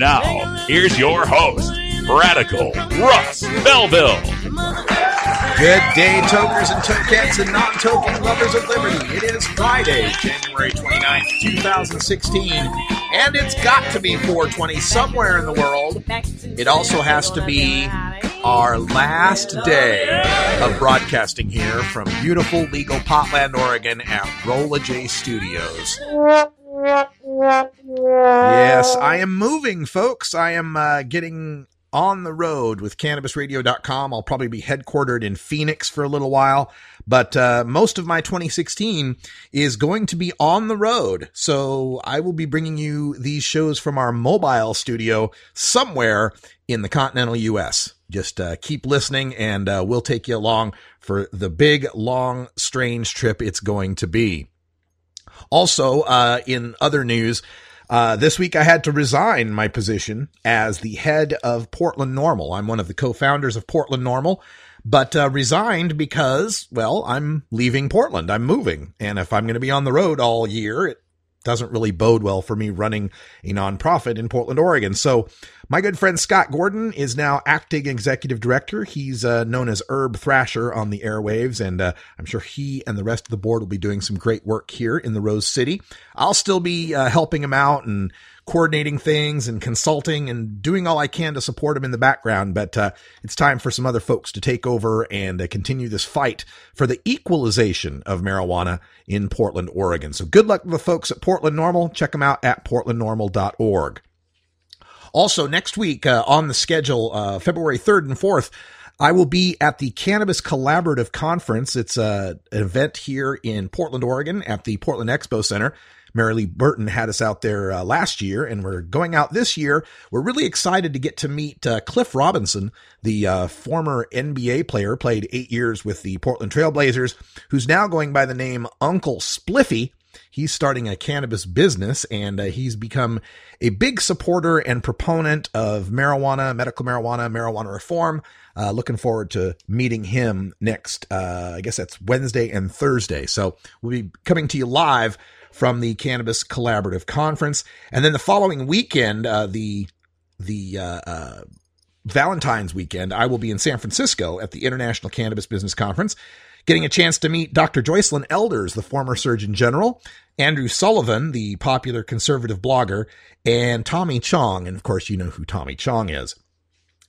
Now, here's your host, Radical Russ Belville. Good day, tokers and tokettes and non-token lovers of liberty. It is Friday, January 29th, 2016, and it's got to be 420 somewhere in the world. It also has to be our last day of broadcasting here from beautiful legal Potland, Oregon at Rolla J Studios. Yes, I am moving, folks. I am uh, getting on the road with cannabisradio.com. I'll probably be headquartered in Phoenix for a little while, but uh, most of my 2016 is going to be on the road. So I will be bringing you these shows from our mobile studio somewhere in the continental U.S. Just uh, keep listening and uh, we'll take you along for the big, long, strange trip it's going to be. Also, uh, in other news, uh, this week I had to resign my position as the head of Portland NORML. I'm one of the co-founders of Portland NORML, but uh, resigned because, well, I'm leaving Portland. I'm moving. And if I'm going to be on the road all year, it doesn't really bode well for me running a nonprofit in Portland, Oregon. So my good friend Scott Gordon is now acting executive director. He's uh, known as Herb Thrasher on the airwaves, and uh, I'm sure he and the rest of the board will be doing some great work here in the Rose City. I'll still be uh, helping him out and coordinating things and consulting and doing all I can to support him in the background. But uh, it's time for some other folks to take over and uh, continue this fight for the equalization of marijuana in Portland, Oregon. So good luck to the folks at Portland NORML. Check them out at portlandnorml.org. Also, next week uh, on the schedule, uh, February 3rd and 4th, I will be at the Cannabis Collaborative Conference. It's uh, an event here in Portland, Oregon at the Portland Expo Center. Marilee Burton had us out there uh, last year, and we're going out this year. We're really excited to get to meet uh, Cliff Robinson, the uh, former NBA player, played eight years with the Portland Trailblazers, who's now going by the name Uncle Spliffy. He's starting a cannabis business and uh, he's become a big supporter and proponent of marijuana, medical marijuana, marijuana reform. Uh, looking forward to meeting him next, uh, I guess that's Wednesday and Thursday. So we'll be coming to you live from the Cannabis Collaborative Conference. And then the following weekend, uh, the, the, uh, uh, Valentine's weekend, I will be in San Francisco at the International Cannabis Business Conference getting a chance to meet Dr. Joycelyn Elders, the former Surgeon General, Andrew Sullivan, the popular conservative blogger, and Tommy Chong. And of course, you know who Tommy Chong is.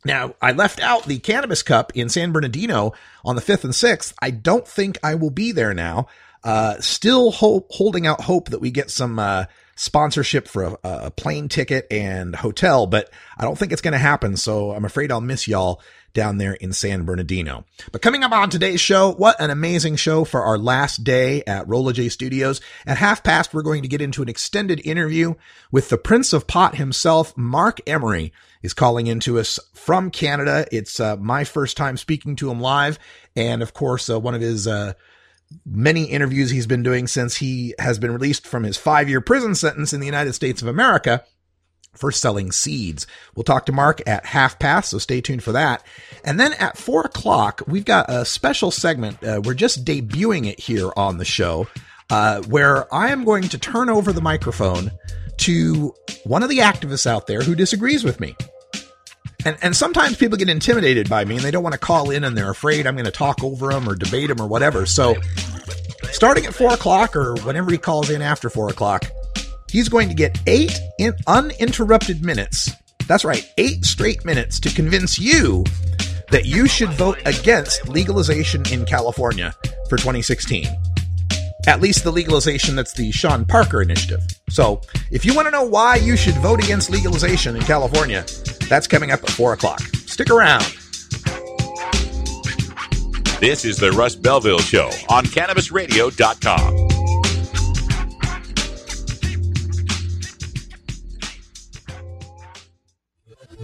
Now, I left out the Cannabis Cup in San Bernardino on the 5th and 6th. I don't think I will be there now. Uh, still ho- holding out hope that we get some uh, sponsorship for a, a plane ticket and hotel, but I don't think it's going to happen. So I'm afraid I'll miss y'all down there in San Bernardino. But coming up on today's show, what an amazing show for our last day at Rolla J Studios. At half past, we're going to get into an extended interview with the Prince of Pot himself, Marc Emery is calling into us from Canada. It's uh, my first time speaking to him live. And of course, uh, one of his, uh, many interviews he's been doing since he has been released from his five year prison sentence in the United States of America for selling seeds. We'll talk to Marc at half past, so stay tuned for that. And then at four o'clock, we've got a special segment. Uh, we're just debuting it here on the show, uh, where I am going to turn over the microphone to one of the activists out there who disagrees with me. And, and sometimes people get intimidated by me and they don't want to call in and they're afraid I'm going to talk over them or debate them or whatever. So starting at four o'clock or whenever he calls in after four o'clock, he's going to get eight in uninterrupted minutes. That's right, eight straight minutes to convince you that you should vote against legalization in California for 2016. At least the legalization that's the Sean Parker initiative. So, if you want to know why you should vote against legalization in California, that's coming up at 4 o'clock. Stick around. This is the Russ Belville Show on CannabisRadio.com.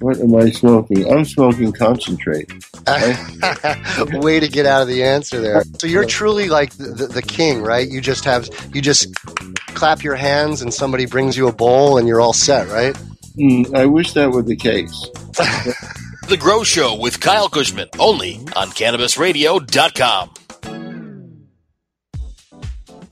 What am I smoking? I'm smoking concentrate. Way to get out of the answer there. So you're truly like the, the, the, king, right? You just have you just clap your hands and somebody brings you a bowl and you're all set, right? Mm, I wish that were the case. the Grow Show with Kyle Kushman, only on CannabisRadio.com.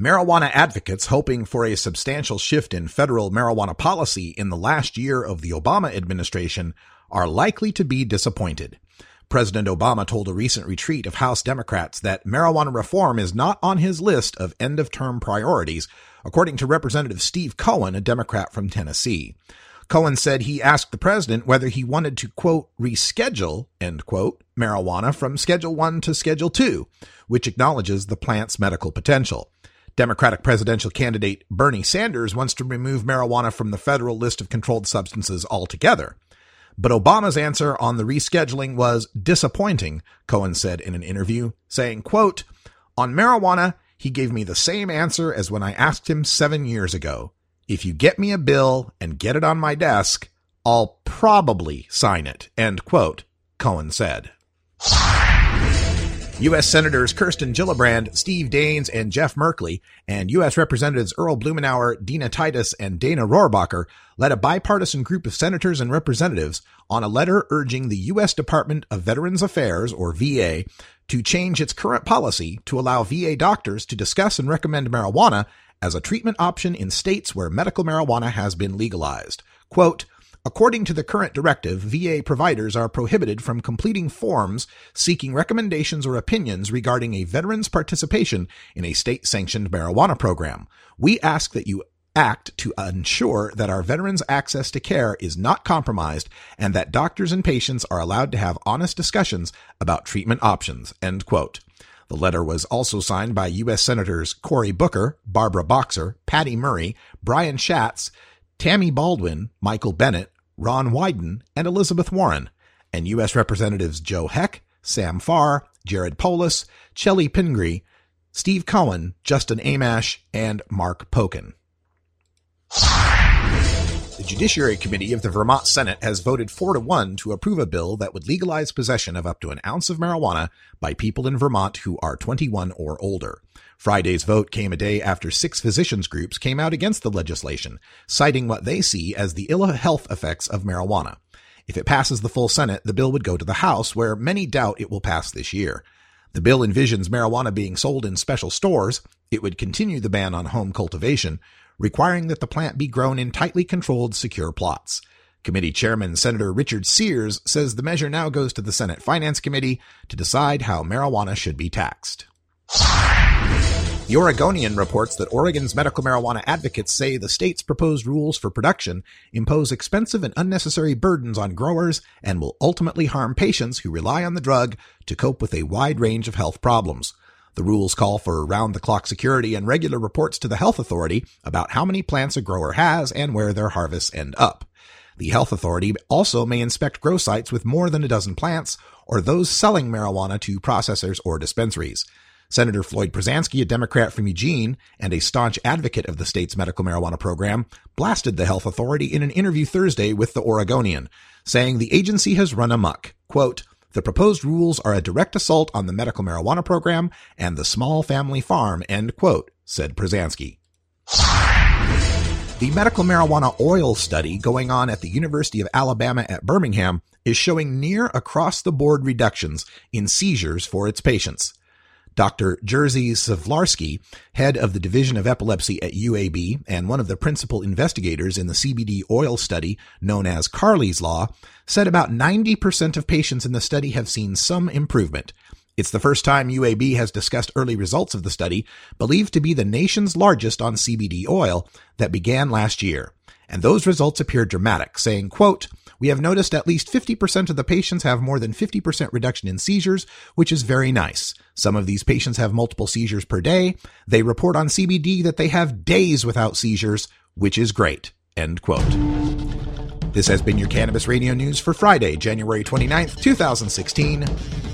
Marijuana advocates hoping for a substantial shift in federal marijuana policy in the last year of the Obama administration are likely to be disappointed. President Obama told a recent retreat of House Democrats that marijuana reform is not on his list of end of term priorities, according to Representative Steve Cohen, a Democrat from Tennessee. Cohen said he asked the president whether he wanted to, quote, reschedule, end quote, marijuana from Schedule 1 to Schedule 2, which acknowledges the plant's medical potential. Democratic presidential candidate Bernie Sanders wants to remove marijuana from the federal list of controlled substances altogether. But Obama's answer on the rescheduling was disappointing, Cohen said in an interview, saying, quote, On marijuana, he gave me the same answer as when I asked him seven years ago. If you get me a bill and get it on my desk, I'll probably sign it, end quote, Cohen said. U.S. Senators Kirsten Gillibrand, Steve Daines, and Jeff Merkley, and U.S. Representatives Earl Blumenauer, Dina Titus, and Dana Rohrabacher led a bipartisan group of senators and representatives on a letter urging the U.S. Department of Veterans Affairs, or VA, to change its current policy to allow VA doctors to discuss and recommend marijuana as a treatment option in states where medical marijuana has been legalized. Quote, According to the current directive, VA providers are prohibited from completing forms seeking recommendations or opinions regarding a veteran's participation in a state sanctioned marijuana program. We ask that you act to ensure that our veterans' access to care is not compromised and that doctors and patients are allowed to have honest discussions about treatment options. End quote. The letter was also signed by U.S. Senators Cory Booker, Barbara Boxer, Patty Murray, Brian Schatz, Tammy Baldwin, Michael Bennet, Ron Wyden, and Elizabeth Warren, and U.S. Representatives Joe Heck, Sam Farr, Jared Polis, Chellie Pingree, Steve Cohen, Justin Amash, and Mark Pocan. The Judiciary Committee of the Vermont Senate has voted 4 to 1 to approve a bill that would legalize possession of up to an ounce of marijuana by people in Vermont who are 21 or older. Friday's vote came a day after six physicians groups came out against the legislation, citing what they see as the ill health effects of marijuana. If it passes the full Senate, the bill would go to the House, where many doubt it will pass this year. The bill envisions marijuana being sold in special stores. It would continue the ban on home cultivation, requiring that the plant be grown in tightly controlled, secure plots. Committee Chairman Senator Richard Sears says the measure now goes to the Senate Finance Committee to decide how marijuana should be taxed. The Oregonian reports that Oregon's medical marijuana advocates say the state's proposed rules for production impose expensive and unnecessary burdens on growers and will ultimately harm patients who rely on the drug to cope with a wide range of health problems. The rules call for round the clock security and regular reports to the health authority about how many plants a grower has and where their harvests end up. The health authority also may inspect grow sites with more than a dozen plants or those selling marijuana to processors or dispensaries. Senator Floyd Prozanski, a Democrat from Eugene and a staunch advocate of the state's medical marijuana program, blasted the health authority in an interview Thursday with the Oregonian, saying the agency has run amok. Quote, the proposed rules are a direct assault on the medical marijuana program and the small family farm, end quote, said Prozanski. The medical marijuana oil study going on at the University of Alabama at Birmingham is showing near across the board reductions in seizures for its patients. Dr. Jerzy Szaflarski, head of the Division of Epilepsy at UAB and one of the principal investigators in the CBD oil study known as Carley's Law, said about 90% of patients in the study have seen some improvement. It's the first time UAB has discussed early results of the study, believed to be the nation's largest on CBD oil, that began last year. And those results appear dramatic, saying, quote, we have noticed at least 50% of the patients have more than 50% reduction in seizures, which is very nice. Some of these patients have multiple seizures per day. They report on CBD that they have days without seizures, which is great. End quote. This has been your Cannabis Radio News for Friday, January 29th, 2016.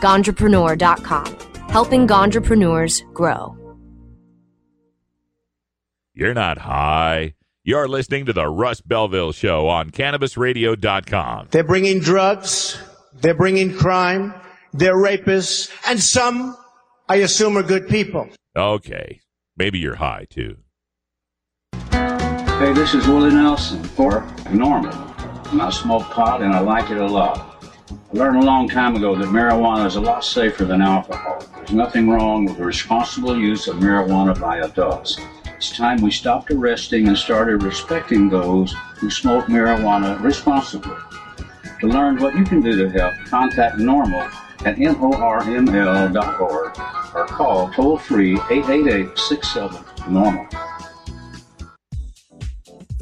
Ganjapreneur.com, helping Ganjapreneurs grow. You're not high. You're listening to the Russ Belville Show on CannabisRadio.com. They're bringing drugs. They're bringing crime. They're rapists. And some, I assume, are good people. Okay. Maybe you're high, too. Hey, this is Willie Nelson for NORML. And I smoke pot and I like it a lot. I learned a long time ago that marijuana is a lot safer than alcohol. There's nothing wrong with the responsible use of marijuana by adults. It's time we stopped arresting and started respecting those who smoke marijuana responsibly. To learn what you can do to help, contact NORML at norml.org or call toll free 888 67 NORML.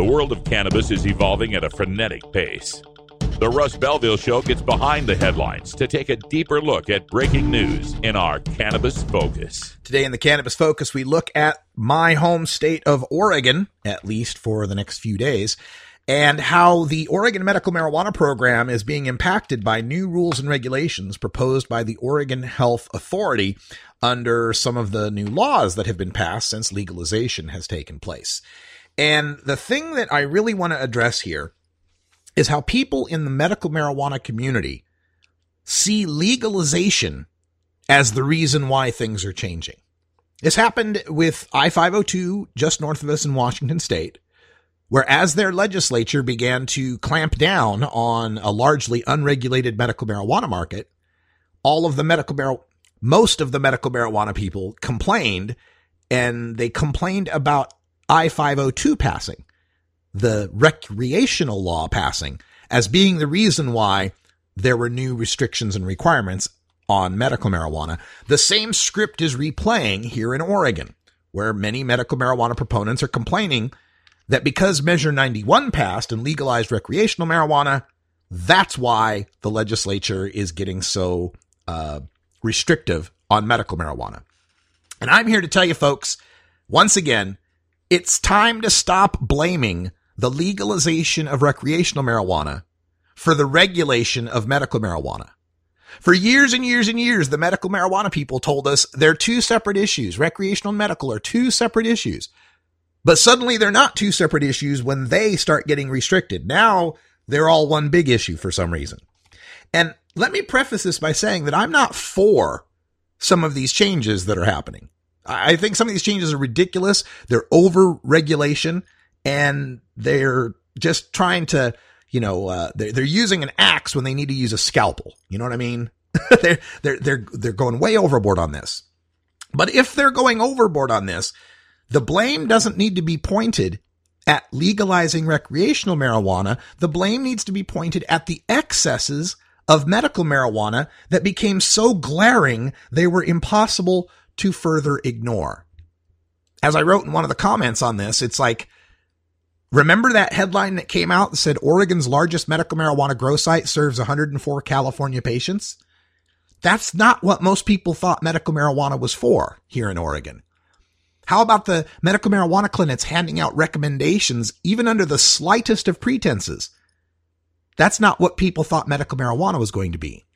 The world of cannabis is evolving at a frenetic pace. The Russ Belville Show gets behind the headlines to take a deeper look at breaking news in our Cannabis Focus. Today in the Cannabis Focus, we look at my home state of Oregon, at least for the next few days, and how the Oregon Medical Marijuana Program is being impacted by new rules and regulations proposed by the Oregon Health Authority under some of the new laws that have been passed since legalization has taken place. And the thing that I really want to address here is how people in the medical marijuana community see legalization as the reason why things are changing. This happened with I 502 just north of us in Washington state, where as their legislature began to clamp down on a largely unregulated medical marijuana market, all of the medical mar- most of the medical marijuana people complained and they complained about I 502 passing, the recreational law passing, as being the reason why there were new restrictions and requirements on medical marijuana. The same script is replaying here in Oregon, where many medical marijuana proponents are complaining that because Measure 91 passed and legalized recreational marijuana, that's why the legislature is getting so uh, restrictive on medical marijuana. And I'm here to tell you folks, once again, it's time to stop blaming the legalization of recreational marijuana for the regulation of medical marijuana. For years and years and years, the medical marijuana people told us they're two separate issues. Recreational and medical are two separate issues. But suddenly they're not two separate issues when they start getting restricted. Now they're all one big issue for some reason. And let me preface this by saying that I'm not for some of these changes that are happening. I think some of these changes are ridiculous. They're over regulation and they're just trying to, you know, uh, they're, they're using an axe when they need to use a scalpel. You know what I mean? they're, they're, they're, they're going way overboard on this. But if they're going overboard on this, the blame doesn't need to be pointed at legalizing recreational marijuana. The blame needs to be pointed at the excesses of medical marijuana that became so glaring they were impossible to further ignore. As I wrote in one of the comments on this, it's like, remember that headline that came out that said Oregon's largest medical marijuana grow site serves 104 California patients? That's not what most people thought medical marijuana was for here in Oregon. How about the medical marijuana clinics handing out recommendations even under the slightest of pretenses? That's not what people thought medical marijuana was going to be.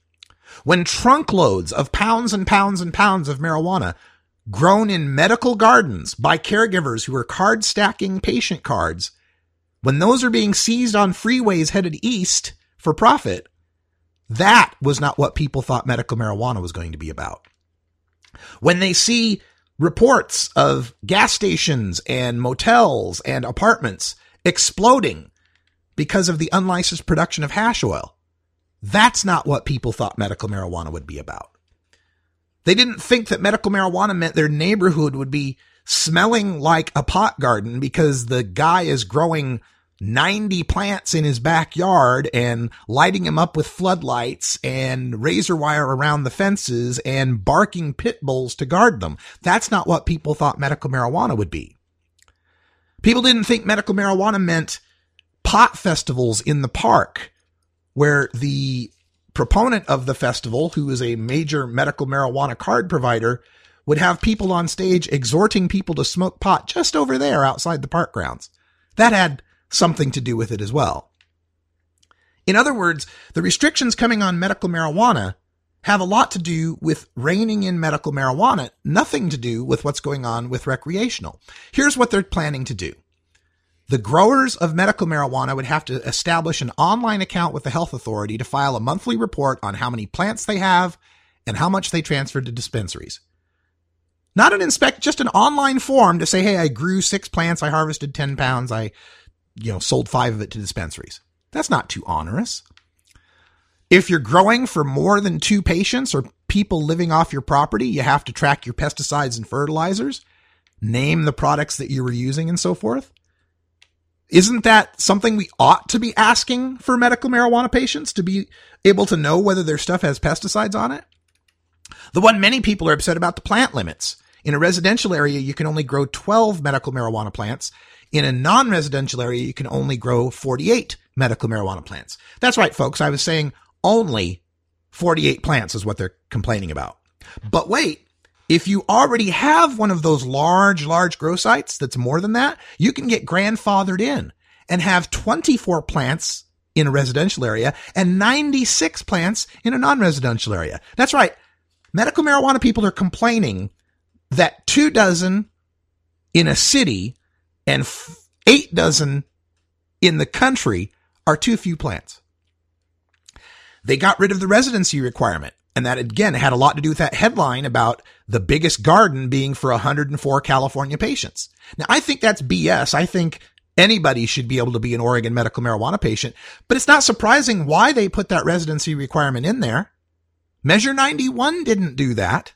When trunkloads of pounds and pounds and pounds of marijuana grown in medical gardens by caregivers who are card stacking patient cards, when those are being seized on freeways headed east for profit, that was not what people thought medical marijuana was going to be about. When they see reports of gas stations and motels and apartments exploding because of the unlicensed production of hash oil. That's not what people thought medical marijuana would be about. They didn't think that medical marijuana meant their neighborhood would be smelling like a pot garden because the guy is growing 90 plants in his backyard and lighting them up with floodlights and razor wire around the fences and barking pit bulls to guard them. That's not what people thought medical marijuana would be. People didn't think medical marijuana meant pot festivals in the park where the proponent of the festival, who is a major medical marijuana card provider, would have people on stage exhorting people to smoke pot just over there outside the park grounds. That had something to do with it as well. In other words, the restrictions coming on medical marijuana have a lot to do with reining in medical marijuana, nothing to do with what's going on with recreational. Here's what they're planning to do. The growers of medical marijuana would have to establish an online account with the health authority to file a monthly report on how many plants they have and how much they transferred to dispensaries. Not an inspect, just an online form to say, Hey, I grew six plants. I harvested 10 pounds. I you know, sold five of it to dispensaries. That's not too onerous. If you're growing for more than two patients or people living off your property, you have to track your pesticides and fertilizers, name the products that you were using and so forth. Isn't that something we ought to be asking for medical marijuana patients to be able to know whether their stuff has pesticides on it? The one many people are upset about the plant limits. In a residential area, you can only grow 12 medical marijuana plants in a non-residential area, you can only grow 48 medical marijuana plants. That's right, folks. I was saying only 48 plants is what they're complaining about. But wait, if you already have one of those large, large grow sites that's more than that, you can get grandfathered in and have 24 plants in a residential area and 96 plants in a non-residential area. That's right. Medical marijuana people are complaining that two dozen in a city and f- eight dozen in the country are too few plants. They got rid of the residency requirement. And that again had a lot to do with that headline about the biggest garden being for 104 California patients. Now, I think that's BS. I think anybody should be able to be an Oregon medical marijuana patient, but it's not surprising why they put that residency requirement in there. Measure 91 didn't do that.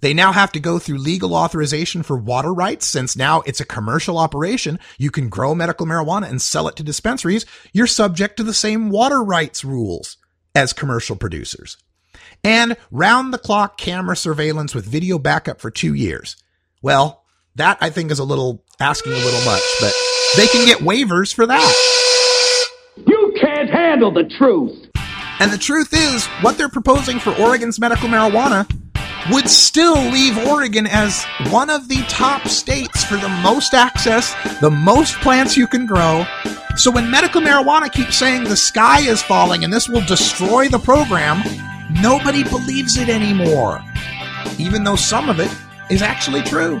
They now have to go through legal authorization for water rights since now it's a commercial operation. You can grow medical marijuana and sell it to dispensaries. You're subject to the same water rights rules as commercial producers. And round the clock camera surveillance with video backup for two years. Well, That I think is a little asking a little much, but they can get waivers for that. You can't handle the truth. And the truth is, what they're proposing for Oregon's medical marijuana would still leave Oregon as one of the top states for the most access, the most plants you can grow. So when medical marijuana keeps saying the sky is falling and this will destroy the program, nobody believes it anymore. Even though some of it is actually true.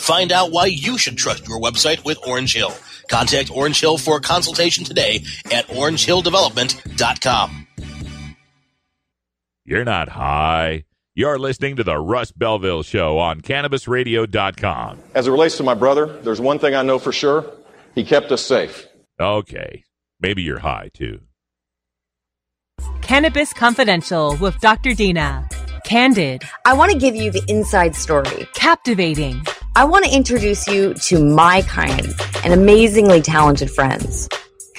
Find out why you should trust your website with Orange Hill. Contact Orange Hill for a consultation today at orangehilldevelopment.com. You're not high. You're listening to the Russ Belville Show on CannabisRadio.com. As it relates to my brother, there's one thing I know for sure. He kept us safe. Okay. Maybe you're high, too. Cannabis Confidential with Dr. Dina. Candid. I want to give you the inside story. Captivating. I want to introduce you to my kind and amazingly talented friends.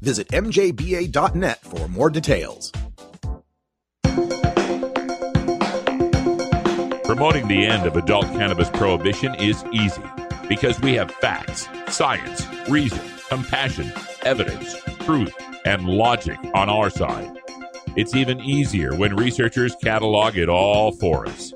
Visit MJBA.net for more details. Promoting the end of adult cannabis prohibition is easy because we have facts, science, reason, compassion, evidence, truth, and logic on our side. It's even easier when researchers catalog it all for us.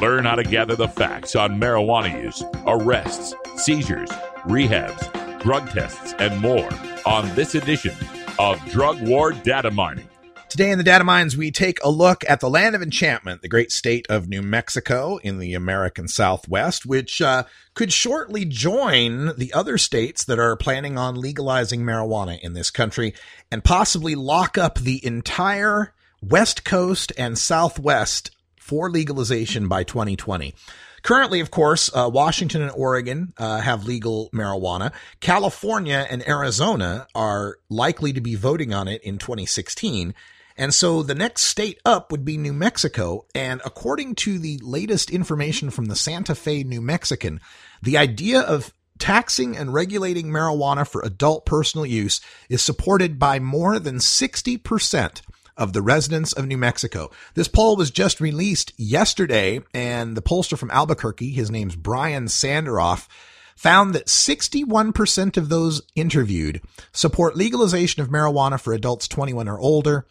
Learn how to gather the facts on marijuana use, arrests, seizures, rehabs, drug tests, and more on this edition of Drug War Data Mining. Today in the Data Mines, we take a look at the land of enchantment, the great state of New Mexico in the American Southwest, which uh, could shortly join the other states that are planning on legalizing marijuana in this country and possibly lock up the entire West Coast and Southwest for legalization by 2020. Currently, of course, uh, Washington and Oregon uh, have legal marijuana. California and Arizona are likely to be voting on it in 2016. And so the next state up would be New Mexico. And according to the latest information from the Santa Fe New Mexican, the idea of taxing and regulating marijuana for adult personal use is supported by more than 60% of the residents of New Mexico. This poll was just released yesterday, and the pollster from Albuquerque, his name's Brian Sanderoff, found that 61% of those interviewed support legalization of marijuana for adults 21 or older,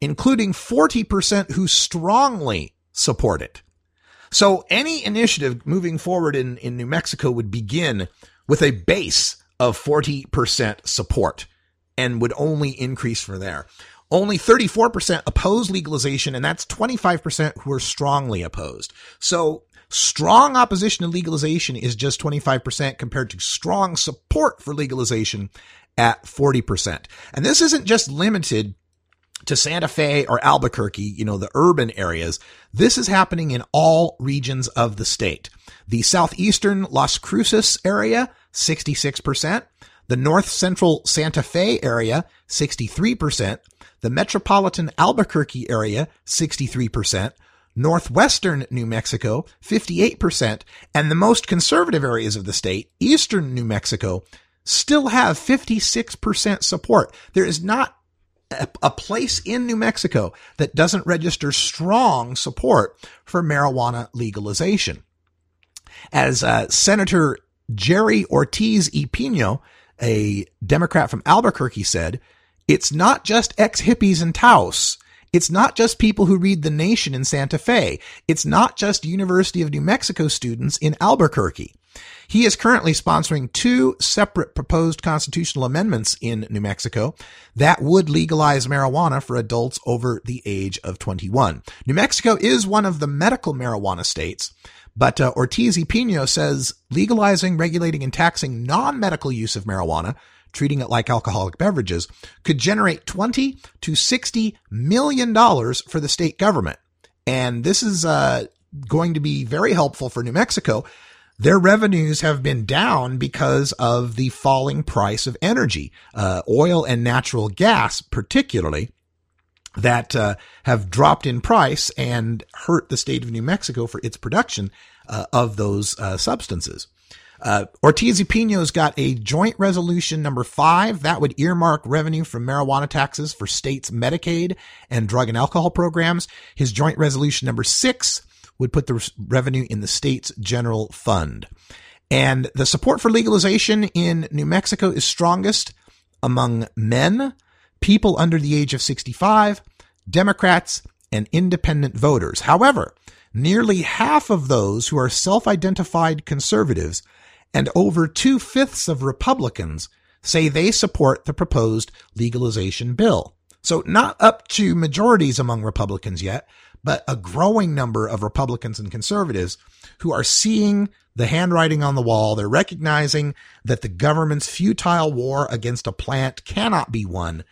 including 40% who strongly support it. So any initiative moving forward in, in New Mexico would begin with a base of 40% support and would only increase from there. Only 34% oppose legalization, and that's 25% who are strongly opposed. So strong opposition to legalization is just 25% compared to strong support for legalization at 40%. And this isn't just limited to Santa Fe or Albuquerque, you know, the urban areas. This is happening in all regions of the state. The southeastern Las Cruces area, 66%. The north central Santa Fe area, 63%. The metropolitan Albuquerque area, 63%. northwestern New Mexico, 58%, and the most conservative areas of the state, eastern New Mexico, still have 56% support. There is not a, place in New Mexico that doesn't register strong support for marijuana legalization. As uh, Senator Jerry Ortiz y Pino, a Democrat from Albuquerque, said, it's not just ex hippies and Taos. It's not just people who read The Nation in Santa Fe. It's not just University of New Mexico students in Albuquerque. He is currently sponsoring two separate proposed constitutional amendments in New Mexico that would legalize marijuana for adults over the age of 21. New Mexico is one of the medical marijuana states, but uh, Ortiz Pino says legalizing, regulating, and taxing non-medical use of marijuana treating it like alcoholic beverages could generate 20 to 60 million dollars for the state government. And this is uh, going to be very helpful for New Mexico. Their revenues have been down because of the falling price of energy, uh, oil and natural gas, particularly that uh, have dropped in price and hurt the state of New Mexico for its production uh, of those uh, substances. Uh, Ortiz y Pino's got a joint resolution number five that would earmark revenue from marijuana taxes for states' Medicaid and drug and alcohol programs. His joint resolution number six would put the revenue in the state's general fund. And the support for legalization in New Mexico is strongest among men, people under the age of 65, Democrats, and independent voters. However, nearly half of those who are self-identified conservatives and over two fifths of Republicans say they support the proposed legalization bill. So not up to majorities among Republicans yet, but a growing number of Republicans and conservatives who are seeing the handwriting on the wall. They're recognizing that the government's futile war against a plant cannot be won.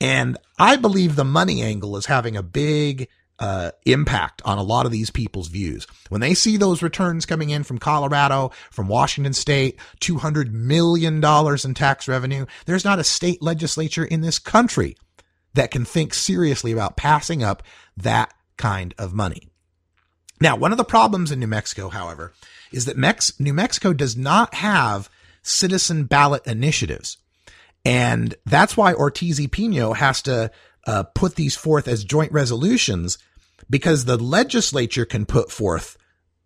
And I believe the money angle is having a big uh, impact on a lot of these people's views. When they see those returns coming in from Colorado, from Washington state, $200 million in tax revenue, there's not a state legislature in this country that can think seriously about passing up that kind of money. Now, one of the problems in New Mexico, however, is that Mex- New Mexico does not have citizen ballot initiatives. And that's why Ortiz y Pino has to uh, put these forth as joint resolutions because the legislature can put forth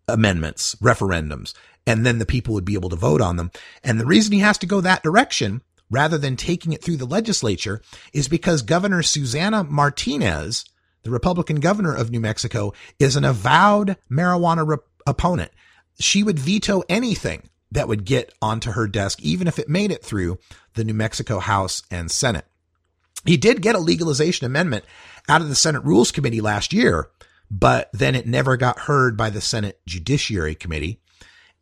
amendments, referendums, and then the people would be able to vote on them. And the reason he has to go that direction rather than taking it through the legislature is because Governor Susana Martinez, the Republican governor of New Mexico, is an avowed marijuana re- opponent. She would veto anything that would get onto her desk, even if it made it through the New Mexico House and Senate. He did get a legalization amendment out of the Senate Rules Committee last year, but then it never got heard by the Senate Judiciary Committee.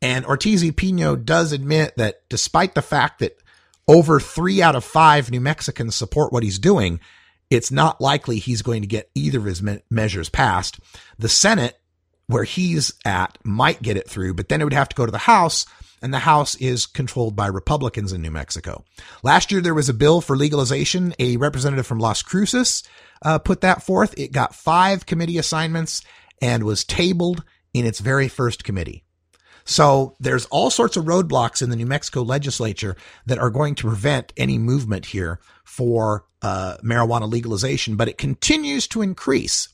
And Ortiz Pino does admit that despite the fact that over three out of five New Mexicans support what he's doing, it's not likely he's going to get either of his me- measures passed. The Senate, where he's at, might get it through, but then it would have to go to the House, and the House is controlled by Republicans in New Mexico. Last year, there was a bill for legalization. A representative from Las Cruces uh, put that forth. It got five committee assignments and was tabled in its very first committee. So there's all sorts of roadblocks in the New Mexico legislature that are going to prevent any movement here for uh, marijuana legalization, but it continues to increase.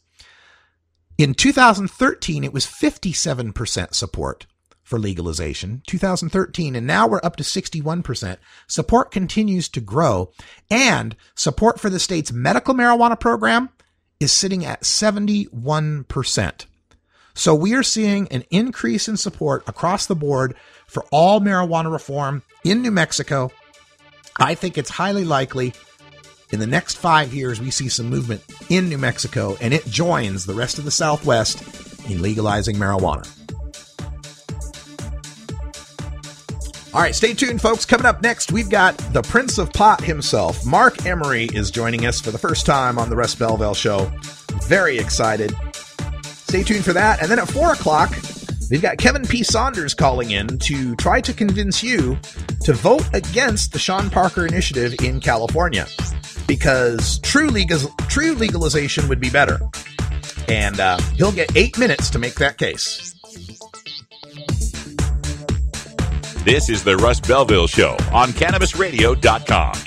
In 2013, it was 57% support for legalization, 2013, and now we're up to 61%. Support continues to grow, and support for the state's medical marijuana program is sitting at 71%. So we are seeing an increase in support across the board for all marijuana reform in New Mexico. I think it's highly likely in the next five years we see some movement in New Mexico and it joins the rest of the Southwest in legalizing marijuana. All right, stay tuned, folks. Coming up next, we've got the Prince of Pot himself. Marc Emery is joining us for the first time on the Russ Belville Show. Very excited. Stay tuned for that. And then at 4 o'clock, we've got Kevin P. Saunders calling in to try to convince you to vote against the Sean Parker initiative in California because true, legal, true legalization would be better. and uh, he'll get eight minutes to make that case. This is the Russ Belville Show on CannabisRadio.com.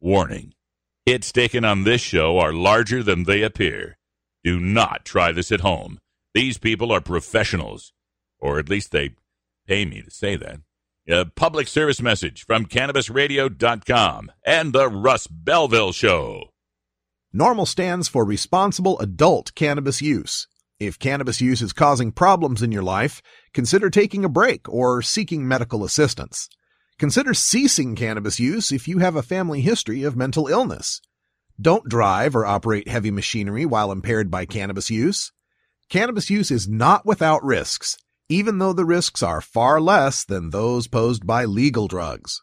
Warning hits taken on this show are larger than they appear. Do not try this at home. These people are professionals, or at least they pay me to say that. A public service message from CannabisRadio.com and the Russ Belville Show. NORML stands for responsible adult cannabis use. If cannabis use is causing problems in your life, consider taking a break or seeking medical assistance. Consider ceasing cannabis use if you have a family history of mental illness. Don't drive or operate heavy machinery while impaired by cannabis use. Cannabis use is not without risks, even though the risks are far less than those posed by legal drugs.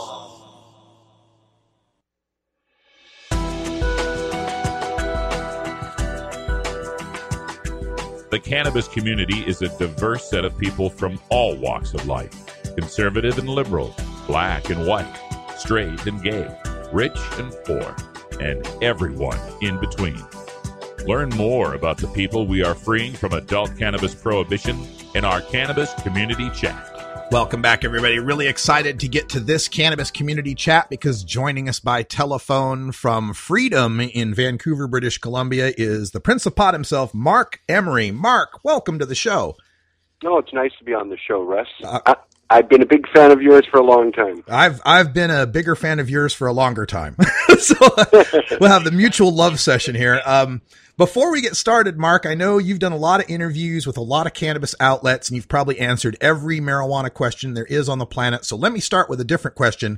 The cannabis community is a diverse set of people from all walks of life conservative and liberal, black and white, straight and gay, rich and poor, and everyone in between. Learn more about the people we are freeing from adult cannabis prohibition in our Cannabis Community Chat. Welcome back, everybody. Really excited to get to this cannabis community chat because joining us by telephone from Freedom in Vancouver, British Columbia is the Prince of Pot himself, Marc Emery. Marc, welcome to the show. No, it's nice to be on the show, Russ. I, I've been a big fan of yours for a long time. I've I've been a bigger fan of yours for a longer time. so we'll have the mutual love session here. Um, before we get started, Marc, I know you've done a lot of interviews with a lot of cannabis outlets and you've probably answered every marijuana question there is on the planet. So let me start with a different question.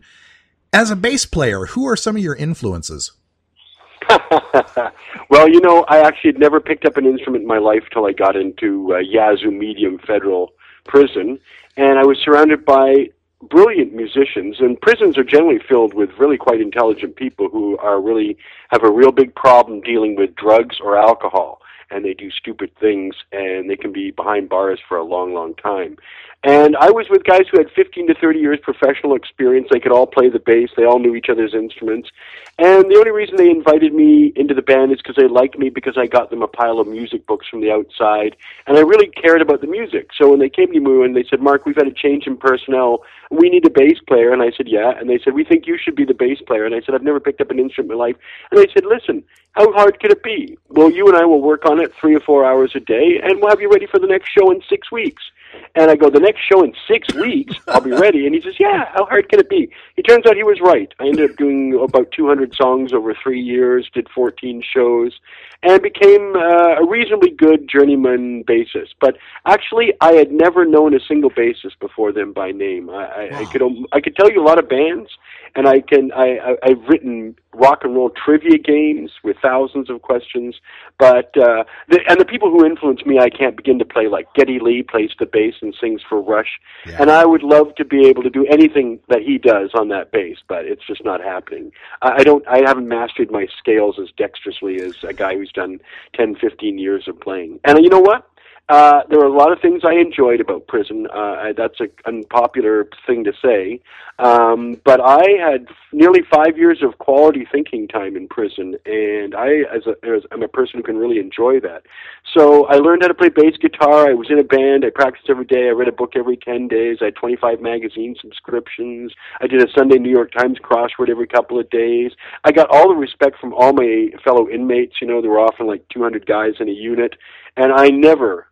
As a bass player, who are some of your influences? well, you know, I actually had never picked up an instrument in my life till I got into uh, Yazoo Medium Federal Prison, and I was surrounded by brilliant musicians and prisons are generally filled with really quite intelligent people who are really have a real big problem dealing with drugs or alcohol and they do stupid things and they can be behind bars for a long long time and I was with guys who had 15 to 30 years professional experience. They could all play the bass. They all knew each other's instruments. And the only reason they invited me into the band is because they liked me because I got them a pile of music books from the outside. And I really cared about the music. So when they came to me and they said, Marc, we've had a change in personnel. We need a bass player. And I said, yeah. And they said, we think you should be the bass player. And I said, I've never picked up an instrument in my life. And they said, listen, how hard could it be? Well, you and I will work on it three or four hours a day and we'll have you ready for the next show in six weeks. And I go, the next show in six weeks, I'll be ready. And he says, yeah, how hard can it be? It turns out he was right. I ended up doing about 200 songs over three years, did 14 shows, and became uh, a reasonably good journeyman bassist. But actually, I had never known a single bassist before them by name. I, wow. I could I could tell you a lot of bands, and I can I, I I've written rock and roll trivia games with thousands of questions. But uh, the, and the people who influenced me, I can't begin to play. Like Geddy Lee plays the bass and sings for Rush, yeah. and I would love to be able to do anything that he does on that bass, but it's just not happening. I, I don't. I haven't mastered my scales as dexterously as a guy who's done 10, 15 years of playing. And you know what? Uh, there were a lot of things I enjoyed about prison. Uh, that's an unpopular thing to say, um, but I had nearly five years of quality thinking time in prison, and I, as a, as, I'm a person who can really enjoy that. So I learned how to play bass guitar. I was in a band. I practiced every day. I read a book every ten days. I had 25 magazine subscriptions. I did a Sunday New York Times crossword every couple of days. I got all the respect from all my fellow inmates. You know, there were often like 200 guys in a unit, and I never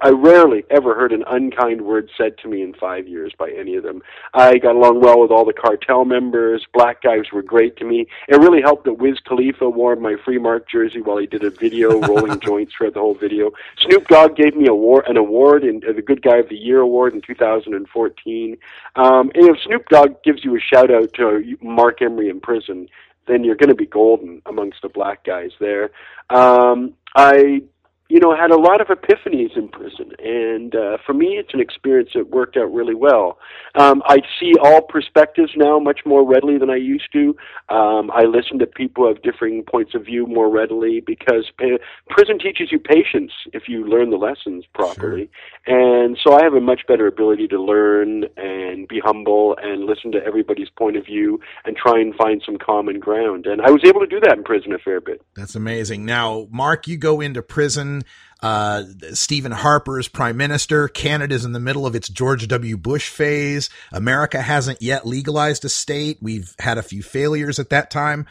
I rarely ever heard an unkind word said to me in five years by any of them. I got along well with all the cartel members. Black guys were great to me. It really helped that Wiz Khalifa wore my Free Marc jersey while he did a video rolling joints throughout the whole video. Snoop Dogg gave me a war, an award, in, uh, the Good Guy of the Year award in 2014. Um, and if Snoop Dogg gives you a shout out to Marc Emery in prison, then you're going to be golden amongst the black guys there. Um, I you know, had a lot of epiphanies in prison, and uh, for me, it's an experience that worked out really well. Um, I see all perspectives now much more readily than I used to. Um, I listen to people of differing points of view more readily because pa- prison teaches you patience if you learn the lessons properly, sure. and so I have a much better ability to learn and be humble and listen to everybody's point of view and try and find some common ground. And I was able to do that in prison a fair bit. That's amazing. Now, Marc, you go into prison uh, Stephen Harper is prime minister. Canada's in the middle of its George W. Bush phase. America hasn't yet legalized a state. We've had a few failures at that time.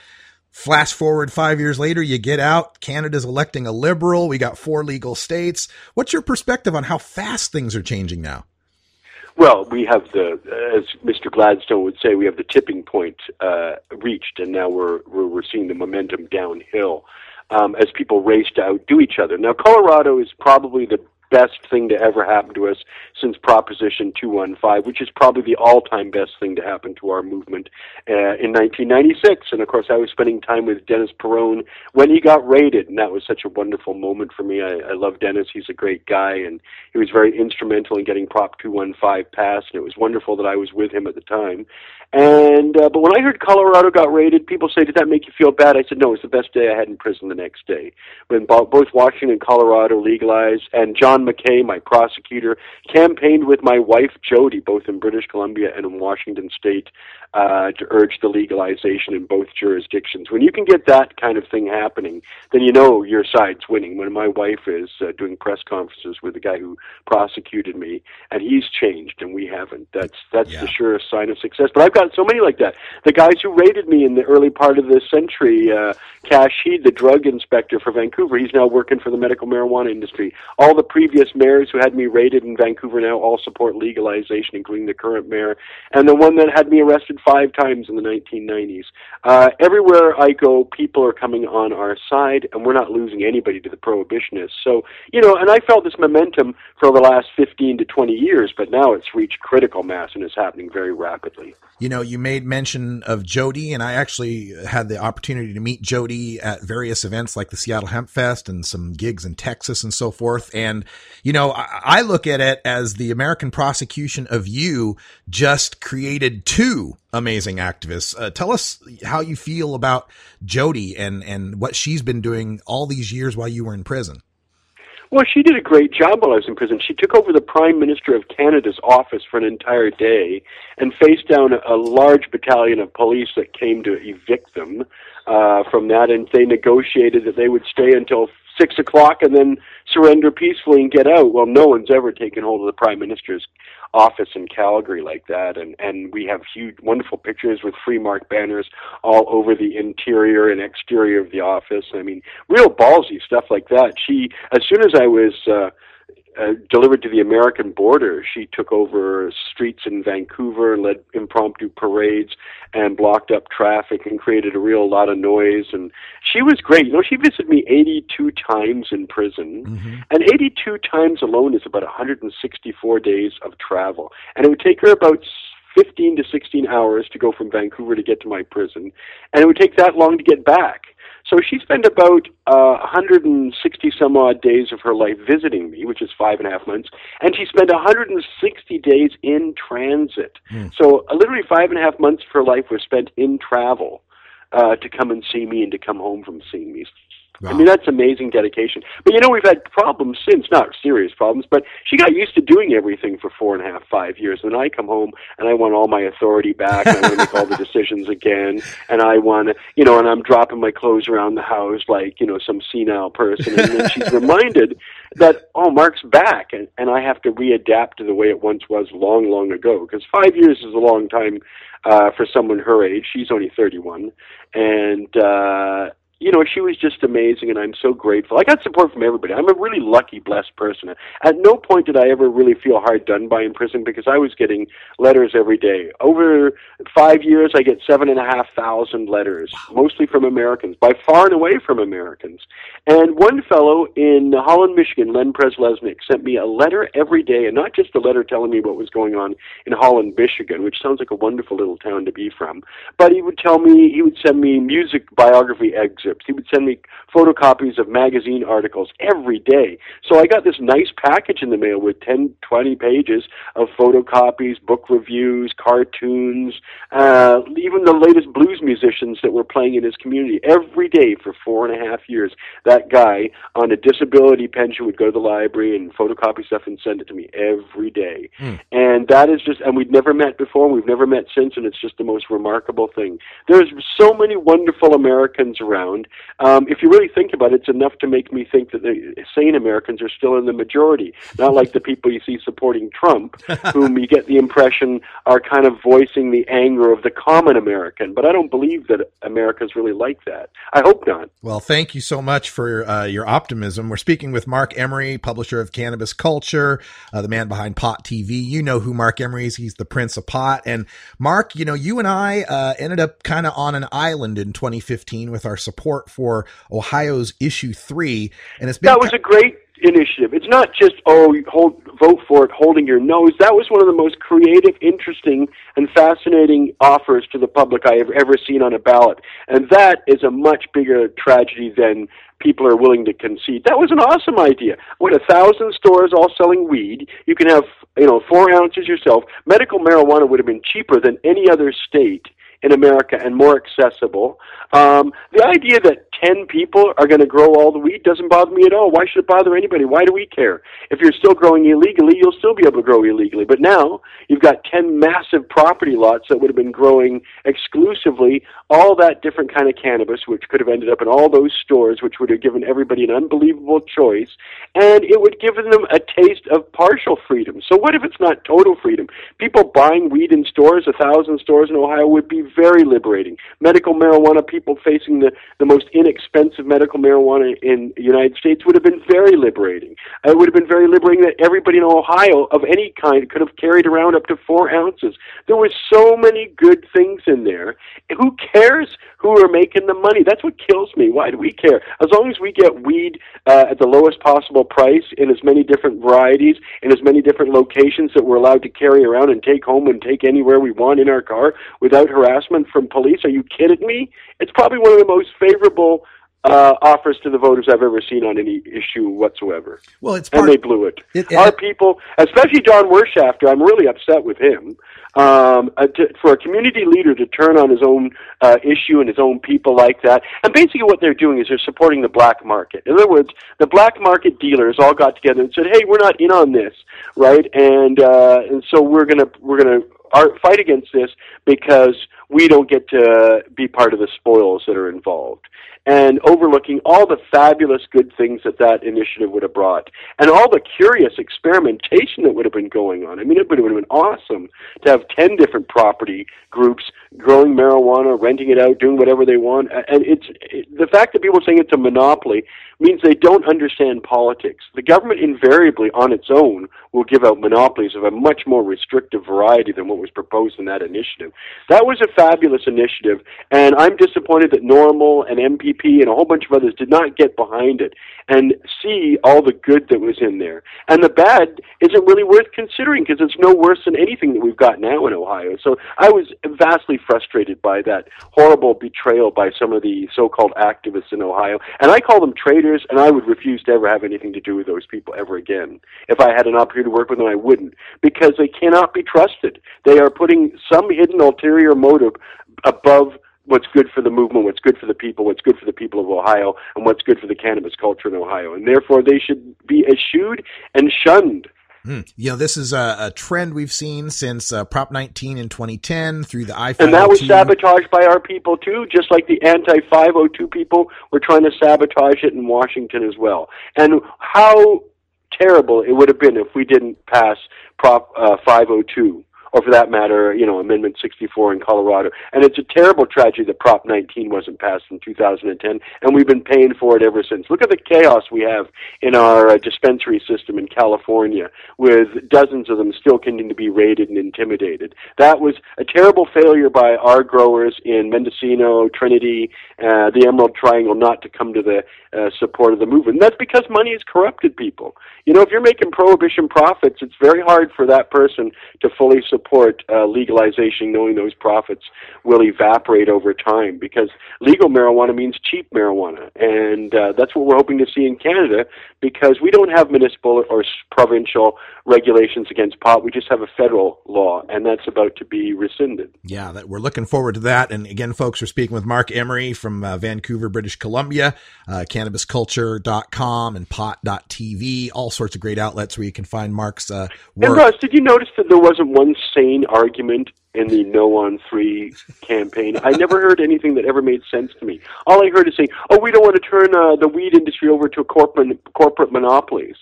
Flash forward five years later, you get out. Canada's electing a liberal. We got four legal states. What's your perspective on how fast things are changing now? Well, we have the, as Mr. Gladstone would say, we have the tipping point uh, reached, and now we're, we're we're seeing the momentum downhill um, as people race to outdo each other. Now, Colorado is probably the best thing to ever happen to us since Proposition 215, which is probably the all-time best thing to happen to our movement uh, in 1996. And of course, I was spending time with Dennis Peron when he got raided, and that was such a wonderful moment for me. I, I love Dennis; he's a great guy, and he was very instrumental in getting Prop 215 passed. And it was wonderful that I was with him at the time. And uh, but when I heard Colorado got raided, people say, "Did that make you feel bad?" I said, "No, it's the best day I had in prison the next day when both Washington and Colorado legalized, and John McKay, my prosecutor, campaigned with my wife Jodie, both in British Columbia and in Washington State, uh, to urge the legalization in both jurisdictions. When you can get that kind of thing happening, then you know your side's winning. When my wife is uh, doing press conferences with the guy who prosecuted me, and he's changed and we haven't, that's that's yeah. the surest sign of success. But I've got so many like that. The guys who raided me in the early part of this century, uh, Kash Heed, the drug inspector for Vancouver, he's now working for the medical marijuana industry. All the previous mayors who had me raided in Vancouver now all support legalization, including the current mayor, and the one that had me arrested five times in the 1990s. Uh, everywhere I go, people are coming on our side, and we're not losing anybody to the prohibitionists. So, you know, and I felt this momentum for the last 15 to 20 years, but now it's reached critical mass and is happening very rapidly. You know, you made mention of Jodie, and I actually had the opportunity to meet Jodie at various events like the Seattle Hemp Fest and some gigs in Texas and so forth. And, you know, I, I look at it as the American prosecution of you just created two amazing activists. Uh, tell us how you feel about Jodie and, and what she's been doing all these years while you were in prison. Well, she did a great job while I was in prison. She took over the Prime Minister of Canada's office for an entire day and faced down a, a large battalion of police that came to evict them uh, from that, and they negotiated that they would stay until six o'clock and then surrender peacefully and get out. Well, no one's ever taken hold of the Prime Minister's office in Calgary like that, and and we have huge, wonderful pictures with free marc banners all over the interior and exterior of the office. I mean, real ballsy stuff like that. She, as soon as I was. Uh, uh, delivered to the American border. She took over streets in Vancouver and led impromptu parades and blocked up traffic and created a real lot of noise. And she was great. You know, she visited me 82 times in prison, mm-hmm. and 82 times alone is about 164 days of travel. And it would take her about 15 to 16 hours to go from Vancouver to get to my prison, and it would take that long to get back. So she spent about uh, 160 some odd days of her life visiting me, which is five and a half months, and she spent 160 days in transit. Mm. So uh, literally five and a half months of her life was spent in travel uh, to come and see me and to come home from seeing me. I mean, that's amazing dedication. But you know, we've had problems since, not serious problems, but she got used to doing everything for four and a half, five years. And I come home and I want all my authority back. And I want to make all the decisions again. And I want to, you know, and I'm dropping my clothes around the house like, you know, some senile person. And then she's reminded that, oh, Marc's back. And, and I have to readapt to the way it once was long, long ago. Because five years is a long time uh, for someone her age. She's only 31. And, uh, you know, she was just amazing, and I'm so grateful. I got support from everybody. I'm a really lucky, blessed person. At no point did I ever really feel hard done by in prison because I was getting letters every day. Over five years, I get seven and a half thousand letters, mostly from Americans, by far and away from Americans. And one fellow in Holland, Michigan, Len Preslesnik, sent me a letter every day, and not just a letter telling me what was going on in Holland, Michigan, which sounds like a wonderful little town to be from, but he would tell me, he would send me music biography excerpts he would send me photocopies of magazine articles every day. So I got this nice package in the mail with 10, 20 pages of photocopies, book reviews, cartoons, uh, even the latest blues musicians that were playing in his community every day for four and a half years. That guy on a disability pension would go to the library and photocopy stuff and send it to me every day. Mm. And that is just, and we'd never met before, we've never met since, and it's just the most remarkable thing. There's so many wonderful Americans around around. Um, if you really think about it, it's enough to make me think that the sane Americans are still in the majority, not like the people you see supporting Trump, whom you get the impression are kind of voicing the anger of the common American. But I don't believe that America's really like that. I hope not. Well, thank you so much for uh, your optimism. We're speaking with Marc Emery, publisher of Cannabis Culture, uh, the man behind Pot TV. You know who Marc Emery is. He's the Prince of Pot. And Marc, you know, you and I uh, ended up kind of on an island in 2015 with our support support for Ohio's issue three, and it's been that was a great initiative. It's not just oh hold, vote for it, holding your nose. That was one of the most creative, interesting, and fascinating offers to the public I have ever seen on a ballot, and that is a much bigger tragedy than people are willing to concede. That was an awesome idea. What a thousand stores all selling weed. You can have you know four ounces yourself. Medical marijuana would have been cheaper than any other state in America and more accessible. Um, the idea that 10 people are going to grow all the weed doesn't bother me at all. Why should it bother anybody? Why do we care? If you're still growing illegally, you'll still be able to grow illegally. But now you've got 10 massive property lots that would have been growing exclusively all that different kind of cannabis, which could have ended up in all those stores, which would have given everybody an unbelievable choice. And it would give them a taste of partial freedom. So what if it's not total freedom? People buying weed in stores, a thousand stores in Ohio, would be very liberating. Medical marijuana people facing the, the most inexpensive medical marijuana in the United States would have been very liberating. It would have been very liberating that everybody in Ohio of any kind could have carried around up to four ounces. There were so many good things in there. Who cares who are making the money? That's what kills me. Why do we care? As long as we get weed uh, at the lowest possible price in as many different varieties, in as many different locations that we're allowed to carry around and take home and take anywhere we want in our car without harassment from police. Are you kidding me? It's probably one of the most favorable uh, offers to the voters I've ever seen on any issue whatsoever. Well, it's and they blew it. It- it- Our people, especially John Wershafter, I'm really upset with him. Um, uh, to, for a community leader to turn on his own uh, issue and his own people like that, and basically what they're doing is they're supporting the black market. In other words, the black market dealers all got together and said, "Hey, we're not in on this, right? And uh, and so we're gonna we're gonna our, fight against this because we don't get to be part of the spoils that are involved. And overlooking all the fabulous good things that that initiative would have brought, and all the curious experimentation that would have been going on. I mean, it would have been awesome to have 10 different property groups growing marijuana, renting it out, doing whatever they want. And it's it, the fact that people are saying it's a monopoly means they don't understand politics. The government invariably, on its own, will give out monopolies of a much more restrictive variety than what was proposed in that initiative. That was a fabulous initiative, and I'm disappointed that NORML and MPP and a whole bunch of others did not get behind it and see all the good that was in there. And the bad isn't really worth considering because it's no worse than anything that we've got now in Ohio. So I was vastly frustrated by that horrible betrayal by some of the so-called activists in Ohio. And I call them traitors, and I would refuse to ever have anything to do with those people ever again. If I had an opportunity to work with them, I wouldn't because they cannot be trusted. They are putting some hidden ulterior motive above what's good for the movement, what's good for the people, what's good for the people of Ohio, and what's good for the cannabis culture in Ohio. And therefore, they should be eschewed and shunned. Hmm. You know, this is a, a trend we've seen since uh, Prop 19 in 2010 through the I. And that was sabotaged by our people too, just like the anti 502 people were trying to sabotage it in Washington as well. And how terrible it would have been if we didn't pass Prop uh, 502 or for that matter, you know, Amendment 64 in Colorado. And it's a terrible tragedy that Prop 19 wasn't passed in 2010, and we've been paying for it ever since. Look at the chaos we have in our uh, dispensary system in California, with dozens of them still continuing to be raided and intimidated. That was a terrible failure by our growers in Mendocino, Trinity, uh, the Emerald Triangle, not to come to the uh, support of the movement. And that's because money has corrupted people. You know, if you're making prohibition profits, it's very hard for that person to fully support uh, legalization, knowing those profits will evaporate over time. Because legal marijuana means cheap marijuana, and uh, that's what we're hoping to see in Canada. Because we don't have municipal or provincial regulations against pot, we just have a federal law, and that's about to be rescinded. Yeah, that we're looking forward to that. And again, folks, we're speaking with Marc Emery from uh, Vancouver, British Columbia, uh, cannabisculture.com and pot.tv, all sorts of great outlets where you can find Marc's uh, work. And Russ, did you notice that there wasn't one sane argument in the No on Three campaign? I never heard anything that ever made sense to me. All I heard is saying, "Oh, we don't want to turn uh, the weed industry over to corporate corporate monopolies."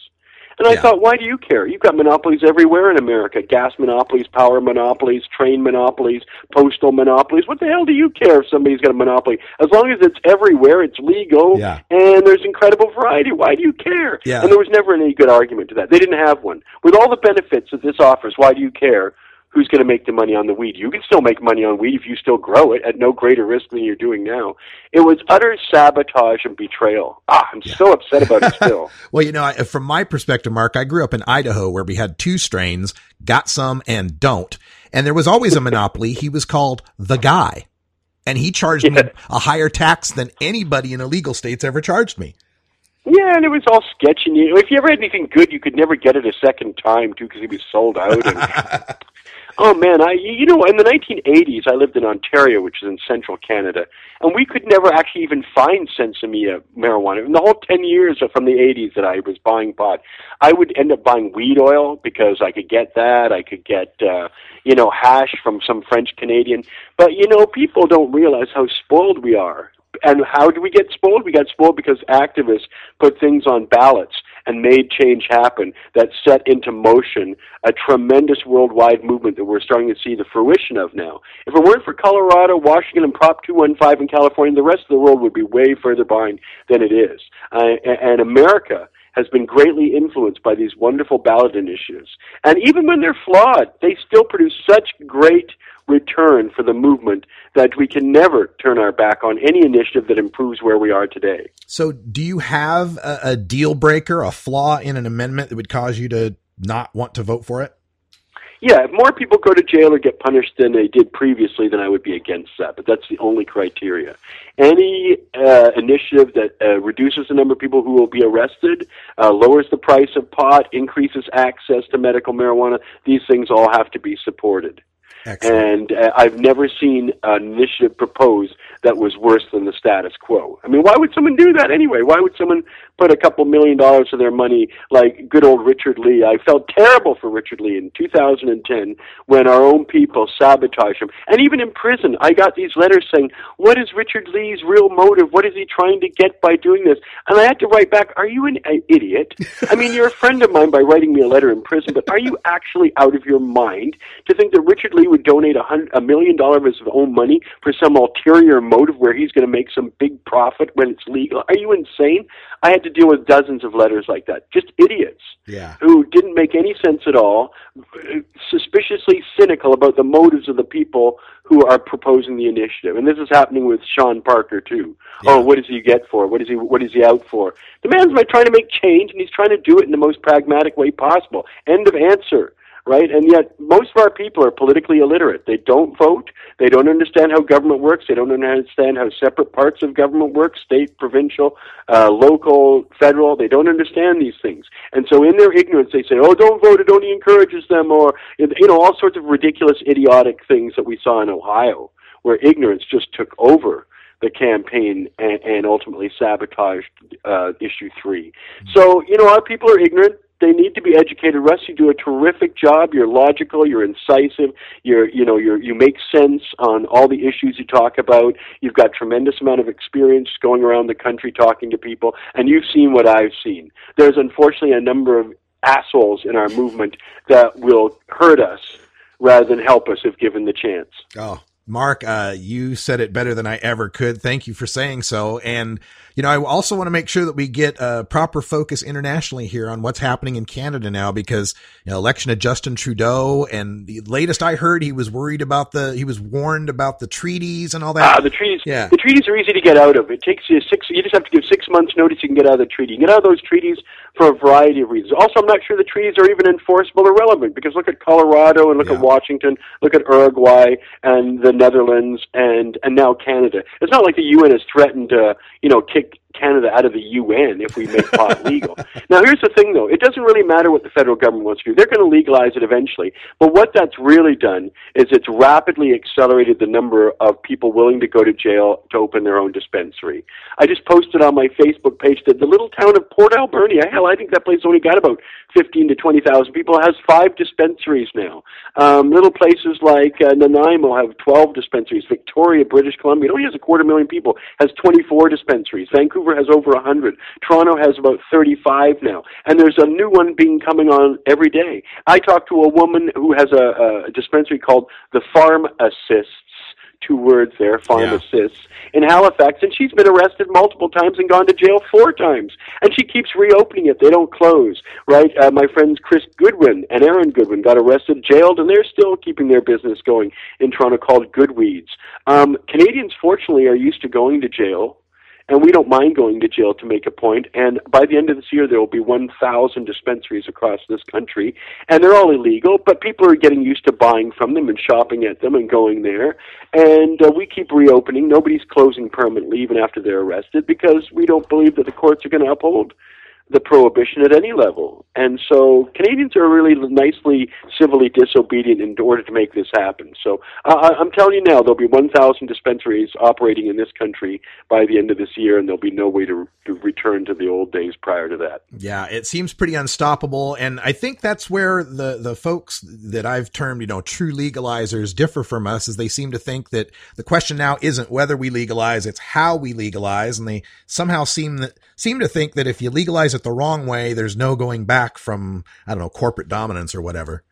And I yeah. thought, why do you care? You've got monopolies everywhere in America gas monopolies, power monopolies, train monopolies, postal monopolies. What the hell do you care if somebody's got a monopoly? As long as it's everywhere, it's legal, yeah. and there's incredible variety. Why do you care? Yeah. And there was never any good argument to that. They didn't have one. With all the benefits that this offers, why do you care? Who's going to make the money on the weed? You can still make money on weed if you still grow it at no greater risk than you're doing now. It was utter sabotage and betrayal. Ah, I'm yeah. so upset about it still. well, you know, from my perspective, Marc, I grew up in Idaho where we had two strains, got some and don't. And there was always a monopoly. he was called the guy. And he charged yeah. me a higher tax than anybody in illegal states ever charged me. Yeah, and it was all sketchy. If you ever had anything good, you could never get it a second time too because it was sold out. And Oh man, I you know in the 1980s I lived in Ontario, which is in central Canada, and we could never actually even find sinsemilla marijuana. In the whole 10 years from the 80s that I was buying pot, I would end up buying weed oil because I could get that. I could get uh, you know hash from some French Canadian. But you know people don't realize how spoiled we are. And how do we get spoiled? We got spoiled because activists put things on ballots and made change happen that set into motion a tremendous worldwide movement that we're starting to see the fruition of now. If it weren't for Colorado, Washington, and Prop 215 in California, the rest of the world would be way further behind than it is. Uh, and America has been greatly influenced by these wonderful ballot initiatives. And even when they're flawed, they still produce such great return for the movement that we can never turn our back on any initiative that improves where we are today. So, do you have a, a deal breaker, a flaw in an amendment that would cause you to not want to vote for it? Yeah, if more people go to jail or get punished than they did previously, then I would be against that. But that's the only criteria. Any uh, initiative that uh, reduces the number of people who will be arrested, uh, lowers the price of pot, increases access to medical marijuana, these things all have to be supported. Excellent. And uh, I've never seen an initiative proposed that was worse than the status quo. I mean, why would someone do that anyway? Why would someone put a couple million dollars of their money like good old Richard Lee? I felt terrible for Richard Lee in 2010 when our own people sabotaged him. And even in prison, I got these letters saying, what is Richard Lee's real motive? What is he trying to get by doing this? And I had to write back, are you an idiot? I mean, you're a friend of mine by writing me a letter in prison, but are you actually out of your mind to think that Richard Lee would donate a, hundred, a million dollars of his own money for some ulterior motive where he's going to make some big profit when it's legal. Are you insane? I had to deal with dozens of letters like that. Just idiots. Yeah. Who didn't make any sense at all, suspiciously cynical about the motives of the people who are proposing the initiative. And this is happening with Sean Parker too. Yeah. Oh, what does he get for? What is he what is he out for? The man's trying to make change and he's trying to do it in the most pragmatic way possible. End of answer right? And yet, most of our people are politically illiterate. They don't vote. They don't understand how government works. They don't understand how separate parts of government work state, provincial, uh, local, federal. They don't understand these things. And so, in their ignorance, they say, oh, don't vote. It only encourages them, or, you know, all sorts of ridiculous, idiotic things that we saw in Ohio where ignorance just took over the campaign and, and ultimately sabotaged uh, issue three. So, you know, our people are ignorant. They need to be educated. Russ, you do a terrific job. You're logical. You're incisive. You're, you know, you're, you make sense on all the issues you talk about. You've got tremendous amount of experience going around the country talking to people, and you've seen what I've seen. There's unfortunately a number of assholes in our movement that will hurt us rather than help us if given the chance. Oh, Marc, uh, you said it better than I ever could. Thank you for saying so. And, you know, I also want to make sure that we get a proper focus internationally here on what's happening in Canada now because, you know, election of Justin Trudeau and the latest I heard, he was worried about the, he was warned about the treaties and all that. Ah, the treaties. Yeah. The treaties are easy to get out of. It takes you six. You just have to give six months' notice. You can get out of the treaty. You can get out of those treaties for a variety of reasons. Also, I'm not sure the treaties are even enforceable or relevant because look at Colorado and look at Washington, look at Uruguay and the Netherlands and and now Canada. It's not like the UN has threatened to you know kick Canada out of the UN if we make pot legal. Now, here's the thing, though. It doesn't really matter what the federal government wants to do. They're going to legalize it eventually. But what that's really done is it's rapidly accelerated the number of people willing to go to jail to open their own dispensary. I just posted on my Facebook page that the little town of Port Albernia, hell, I think that place only got about 15 to 20,000 people, has five dispensaries now. Um, little places like uh, Nanaimo have 12 dispensaries. Victoria, British Columbia, it only has a quarter million people, has 24 dispensaries. Vancouver has over 100. Toronto has about 35 now. And there's a new one being coming on every day. I talked to a woman who has a, a dispensary called the Farm Assists two words there, pharmacists, in Halifax, and she's been arrested multiple times and gone to jail four times. And she keeps reopening it. They don't close, right? Uh, my friends Chris Goodwin and Erin Goodwin got arrested, jailed, and they're still keeping their business going in Toronto called Goodweeds. Um, Canadians, fortunately, are used to going to jail and we don't mind going to jail to make a point. And by the end of this year, there will be 1,000 dispensaries across this country, and they're all illegal. But people are getting used to buying from them and shopping at them and going there. And uh, we keep reopening. Nobody's closing permanently, even after they're arrested, because we don't believe that the courts are going to uphold the prohibition at any level. And so Canadians are really nicely civilly disobedient in order to make this happen. So I'm telling you now, there'll be 1,000 dispensaries operating in this country by the end of this year, and there'll be no way to, to return to the old days prior to that. Yeah, it seems pretty unstoppable, and I think that's where the the folks that I've termed, you know, true legalizers differ from us, is they seem to think that the question now isn't whether we legalize, it's how we legalize, and they somehow seem that seem to think that if you legalize it the wrong way, there's no going back from I don't know corporate dominance or whatever.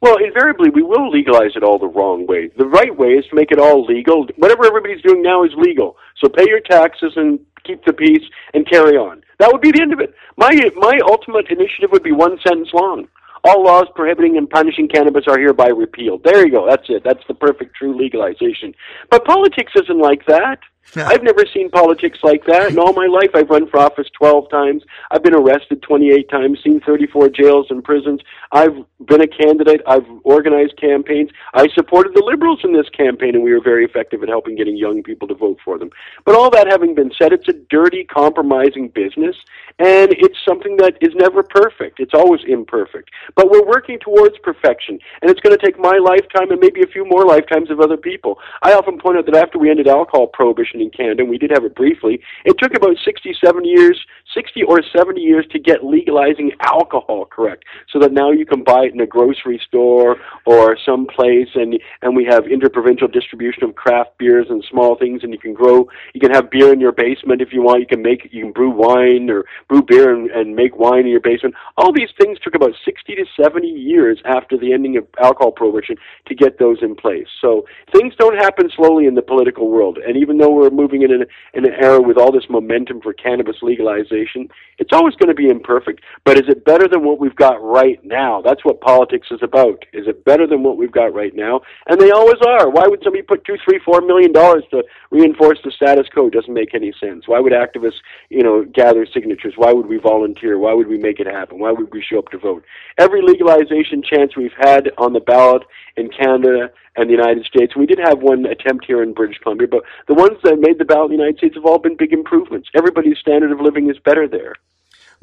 Well, invariably, we will legalize it all the wrong way. The right way is to make it all legal. Whatever everybody's doing now is legal. So pay your taxes and keep the peace and carry on. That would be the end of it. My my ultimate initiative would be one sentence long. All laws prohibiting and punishing cannabis are hereby repealed. There you go. That's it. That's the perfect true legalization. But politics isn't like that. I've never seen politics like that. In all my life, I've run for office 12 times. I've been arrested 28 times, seen 34 jails and prisons. I've been a candidate. I've organized campaigns. I supported the Liberals in this campaign, and we were very effective at helping getting young people to vote for them. But all that having been said, it's a dirty, compromising business, and it's something that is never perfect. It's always imperfect. But we're working towards perfection, and it's going to take my lifetime and maybe a few more lifetimes of other people. I often point out that after we ended alcohol prohibition in Canada, we did have it briefly, it took about 60, 70 years, 60 or 70 years to get legalizing alcohol correct, so that now you can buy it in a grocery store or someplace, and and we have interprovincial distribution of craft beers and small things, and you can grow, you can have beer in your basement if you want, you can make, you can brew wine or brew beer and, and make wine in your basement. All these things took about 60 to 70 years after the ending of alcohol prohibition to get those in place. So things don't happen slowly in the political world, and even though we're moving in an, in an era with all this momentum for cannabis legalization, it's always going to be imperfect. But is it better than what we've got right now? That's what politics is about. Is it better than what we've got right now? And they always are. Why would somebody put two, three, four million dollars to reinforce the status quo? Doesn't make any sense. Why would activists, you know, gather signatures? Why would we volunteer? Why would we make it happen? Why would we show up to vote? Every legalization chance we've had on the ballot in Canada and the United States. We did have one attempt here in British Columbia, but the ones that made the ballot in the United States have all been big improvements. Everybody's standard of living is better there.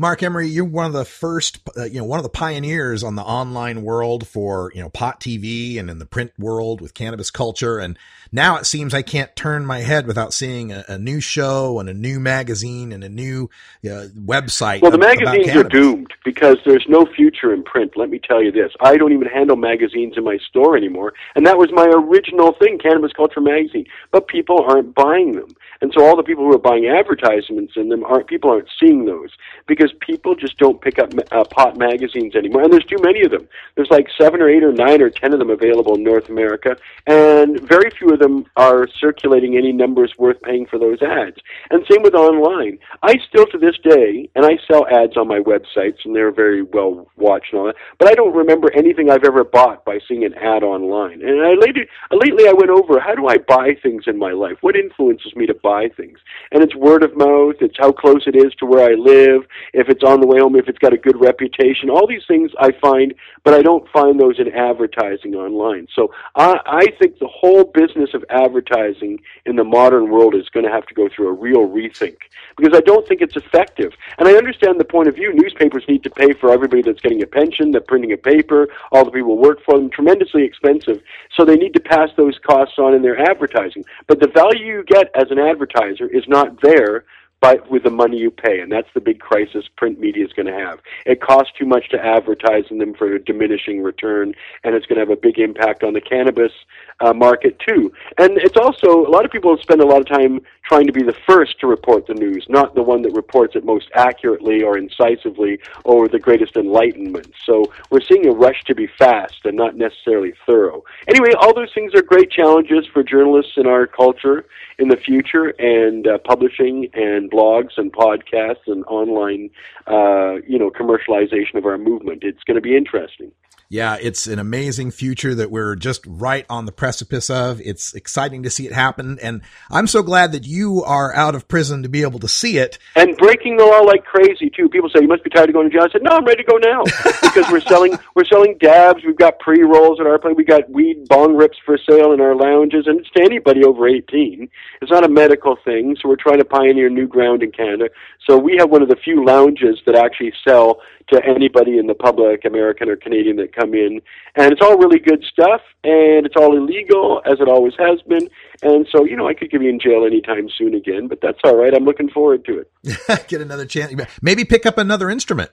Marc Emery, you're one of the first, uh, you know, one of the pioneers on the online world for, you know, pot TV and in the print world with cannabis culture. And now it seems I can't turn my head without seeing a, a new show and a new magazine and a new uh, website. Well, the ab- magazines are doomed because there's no future in print. Let me tell you this. I don't even handle magazines in my store anymore. And that was my original thing, Cannabis Culture Magazine. But people aren't buying them. And so all the people who are buying advertisements in them aren't, people aren't seeing those because people just don't pick up uh, pot magazines anymore. And there's too many of them. There's like seven or eight or nine or ten of them available in North America. And very few of them are circulating any numbers worth paying for those ads. And same with online. I still to this day, and I sell ads on my websites and they're very well watched and all that, but I don't remember anything I've ever bought by seeing an ad online. And I lately, lately I went over how do I buy things in my life? What influences me to buy things? And it's word of mouth, it's how close it is to where I live, if it's on the way home, if it's got a good reputation. All these things I find, but I don't find those in advertising online. So I, I think the whole business of advertising in the modern world is going to have to go through a real rethink because I don't think it's effective. And I understand the point of view. Newspapers need to pay for everybody that's getting a pension, the printing a paper, all the people work for them, tremendously expensive. So they need to pass those costs on in their advertising. But the value you get as an advertiser is not there by, with the money you pay, and that's the big crisis print media is going to have. It costs too much to advertise in them for a diminishing return, and it's going to have a big impact on the cannabis uh, market too. And it's also a lot of people spend a lot of time trying to be the first to report the news, not the one that reports it most accurately or incisively or the greatest enlightenment. So we're seeing a rush to be fast and not necessarily thorough. Anyway, all those things are great challenges for journalists in our culture in the future, and uh, publishing and blogs and podcasts and online, uh, you know, commercialization of our movement. It's going to be interesting. Yeah, it's an amazing future that we're just right on the precipice of. It's exciting to see it happen. And I'm so glad that you are out of prison to be able to see it. And breaking the law like crazy too. People say you must be tired of going to jail. I said, No, I'm ready to go now. because we're selling we're selling dabs, we've got pre rolls at our place, we got weed bong rips for sale in our lounges, and it's to anybody over eighteen. It's not a medical thing, so we're trying to pioneer new ground in Canada. So we have one of the few lounges that actually sell to anybody in the public, American or Canadian, that come in. And it's all really good stuff, and it's all illegal, as it always has been. And so, you know, I could give you in jail anytime soon again, but that's all right. I'm looking forward to it. Get another chance. Maybe pick up another instrument.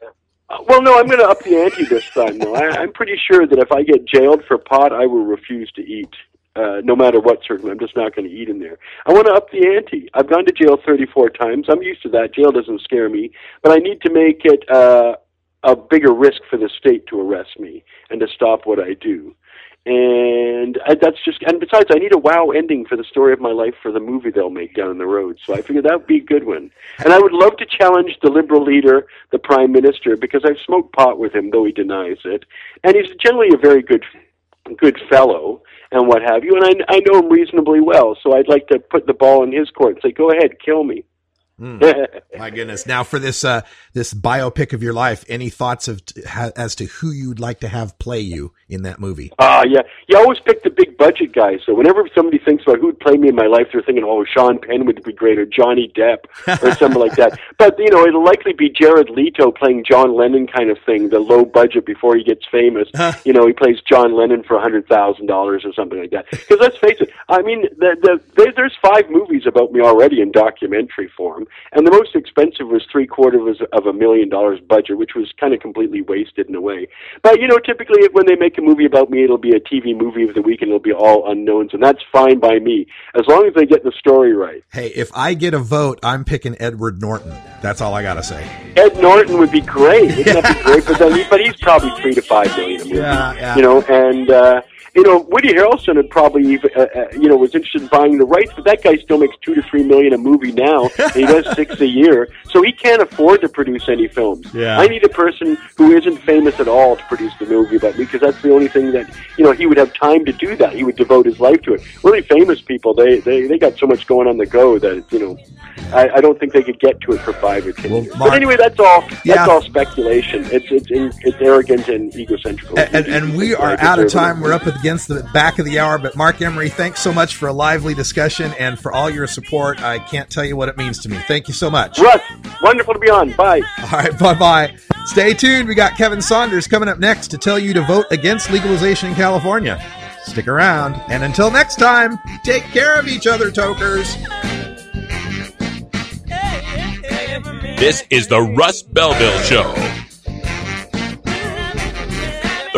Uh, well, no, I'm going to up the ante this time, though. I, I'm pretty sure that if I get jailed for pot, I will refuse to eat. Uh, no matter what circle, I'm just not going to eat in there. I want to up the ante. I've gone to jail 34 times. I'm used to that. Jail doesn't scare me, but I need to make it uh, a bigger risk for the state to arrest me and to stop what I do. And I, that's just, and besides, I need a wow ending for the story of my life for the movie they'll make down the road. So I figured that would be a good one. And I would love to challenge the Liberal leader, the Prime Minister, because I've smoked pot with him, though he denies it. And he's generally a very good, good fellow and what have you. And I, I know him reasonably well, so I'd like to put the ball in his court and say, go ahead, kill me. Mm. My goodness! Now for this uh, this biopic of your life, any thoughts of ha, as to who you'd like to have play you in that movie? Ah, uh, yeah. You always pick the big budget guys. So whenever somebody thinks about who'd play me in my life, they're thinking, "Oh, Sean Penn would be great," or Johnny Depp, or something like that. But you know, it'll likely be Jared Leto playing John Lennon, kind of thing. The low budget before he gets famous. you know, he plays John Lennon for a hundred thousand dollars or something like that. Because let's face it, I mean, the, the, there's five movies about me already in documentary form. And the most expensive was three quarters of a million dollars budget, which was kind of completely wasted in a way. But you know, typically when they make a movie about me, it'll be a TV movie of the week, and it'll be all unknowns, and that's fine by me as long as they get the story right. Hey, if I get a vote, I'm picking Edward Norton. That's all I gotta say. Ed Norton would be great. Wouldn't that be great? But then, but he's probably three to five million a movie. Yeah, yeah. You know, and. uh you know, Woody Harrelson had probably, uh, uh, you know, was interested in buying the rights, but that guy still makes two to three million a movie now. and he does six a year, so he can't afford to produce any films. Yeah. I need a person who isn't famous at all to produce the movie about me, because that's the only thing that, you know, he would have time to do that. He would devote his life to it. Really famous people, they they they got so much going on the go that you know, I, I don't think they could get to it for five or ten well, years. Marc, but anyway, that's all. That's yeah. all speculation. It's it's it's arrogant and egocentric. And, and, and we are out of time. We're up at against the back of the hour, but Marc Emery, thanks so much for a lively discussion and for all your support. I can't tell you what it means to me. Thank you so much. Russ, wonderful to be on. Bye. All right, bye bye. Stay tuned. We got Kevin Saunders coming up next to tell you to vote against legalization in California. Stick around. And until next time, take care of each other, tokers. This is the Russ Belville Show.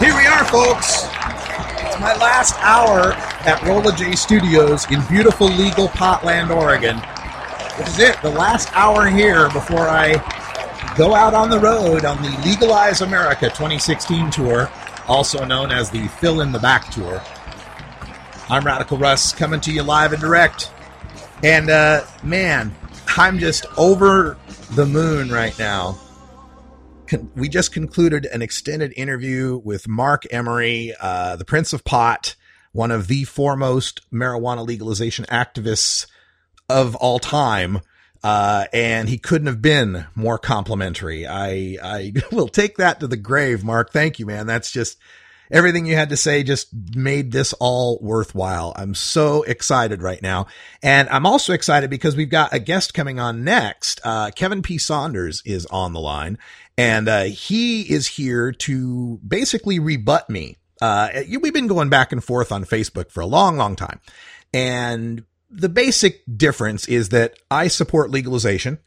Here we are, folks. It's my last hour at Rolla J Studios in beautiful legal Potland, Oregon. This is it, the last hour here before I go out on the road on the Legalize America 2016 tour, also known as the Fill in the Back tour. I'm Radical Russ coming to you live and direct. And uh, man, I'm just over the moon right now we just concluded an extended interview with Marc Emery, uh, the Prince of Pot, one of the foremost marijuana legalization activists of all time. Uh, and he couldn't have been more complimentary. I, I will take that to the grave, Marc. Thank you, man. That's just everything you had to say just made this all worthwhile. I'm so excited right now. And I'm also excited because we've got a guest coming on next. Uh, Kevin P. Saunders is on the line and uh, he is here to basically rebut me. Uh, we've been going back and forth on Facebook for a long, long time. And the basic difference is that I support legalization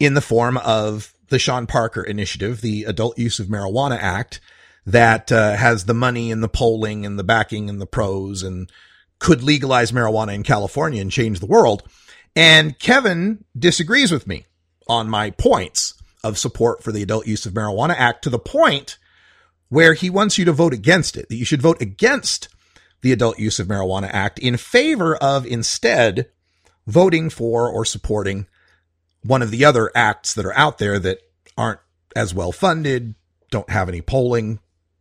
in the form of the Sean Parker initiative, the Adult Use of Marijuana Act, that uh, has the money and the polling and the backing and the pros and could legalize marijuana in California and change the world. And Kevin disagrees with me on my points of support for the Adult Use of Marijuana Act to the point where he wants you to vote against it, that you should vote against the Adult Use of Marijuana Act in favor of instead voting for or supporting one of the other acts that are out there that aren't as well funded, don't have any polling,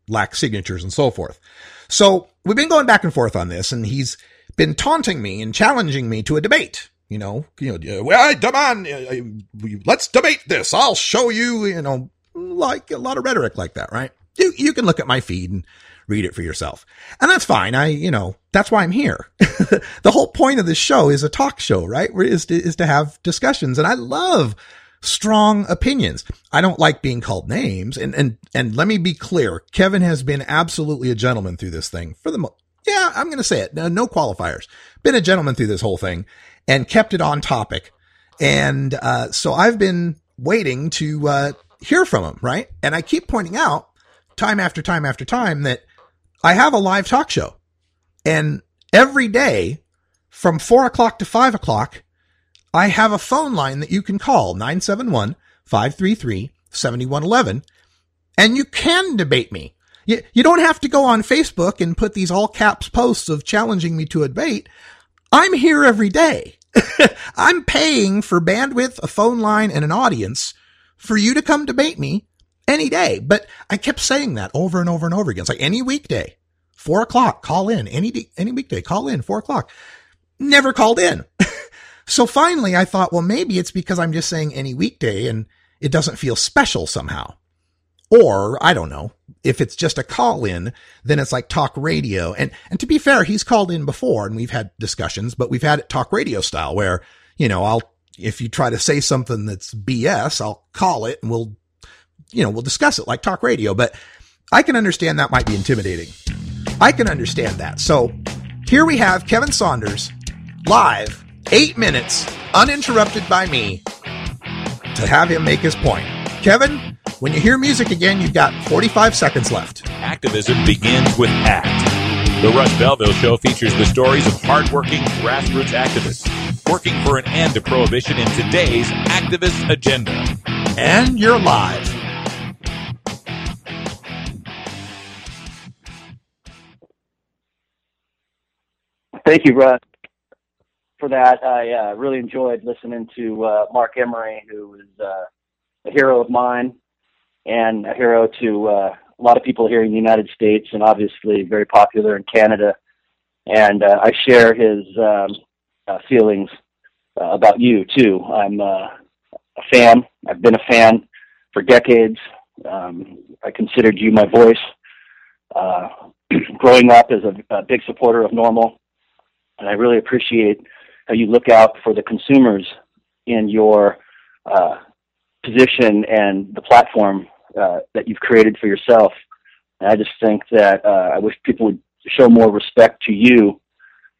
lack signatures and so forth. So we've been going back and forth on this and he's been taunting me and challenging me to a debate you know, you know, well, I demand, uh, let's debate this. I'll show you, you know, like a lot of rhetoric like that, right? You, you can look at my feed and read it for yourself. And that's fine. I, you know, that's why I'm here. the whole point of this show is a talk show, right? Is to, is to have discussions. And I love strong opinions. I don't like being called names. And, and, and let me be clear. Kevin has been absolutely a gentleman through this thing for the, mo- yeah, I'm going to say it. No, no, qualifiers. Been a gentleman through this whole thing and kept it on topic. And, uh, so I've been waiting to, uh, hear from him, right? And I keep pointing out time after time after time that I have a live talk show and every day from four o'clock to five o'clock, I have a phone line that you can call 971 533 7111 and you can debate me. You, you don't have to go on Facebook and put these all caps posts of challenging me to a debate. I'm here every day. I'm paying for bandwidth, a phone line, and an audience for you to come debate me any day. But I kept saying that over and over and over again. It's like any weekday, four o'clock, call in. Any, any weekday, call in, four o'clock. Never called in. so finally I thought, well, maybe it's because I'm just saying any weekday and it doesn't feel special somehow. Or I don't know. If it's just a call in, then it's like talk radio. And, and to be fair, he's called in before and we've had discussions, but we've had it talk radio style where, you know, I'll, if you try to say something that's BS, I'll call it and we'll, you know, we'll discuss it like talk radio. But I can understand that might be intimidating. I can understand that. So here we have Kevin Saunders live, eight minutes, uninterrupted by me to have him make his point. Kevin, when you hear music again, you've got 45 seconds left. Activism begins with ACT. The Russ Belville Show features the stories of hardworking grassroots activists working for an end to prohibition in today's activist agenda. And you're live. Thank you, Russ, for that. I uh, really enjoyed listening to uh, Marc Emery, who is uh, a hero of mine and a hero to uh, a lot of people here in the United States, and obviously very popular in Canada. And uh, I share his um, uh, feelings uh, about you too. I'm uh, a fan. I've been a fan for decades. Um, I considered you my voice. Uh, growing up as a, a big supporter of NORML, and I really appreciate how you look out for the consumers in your uh, position and the platform uh, that you've created for yourself. And I just think that uh, I wish people would show more respect to you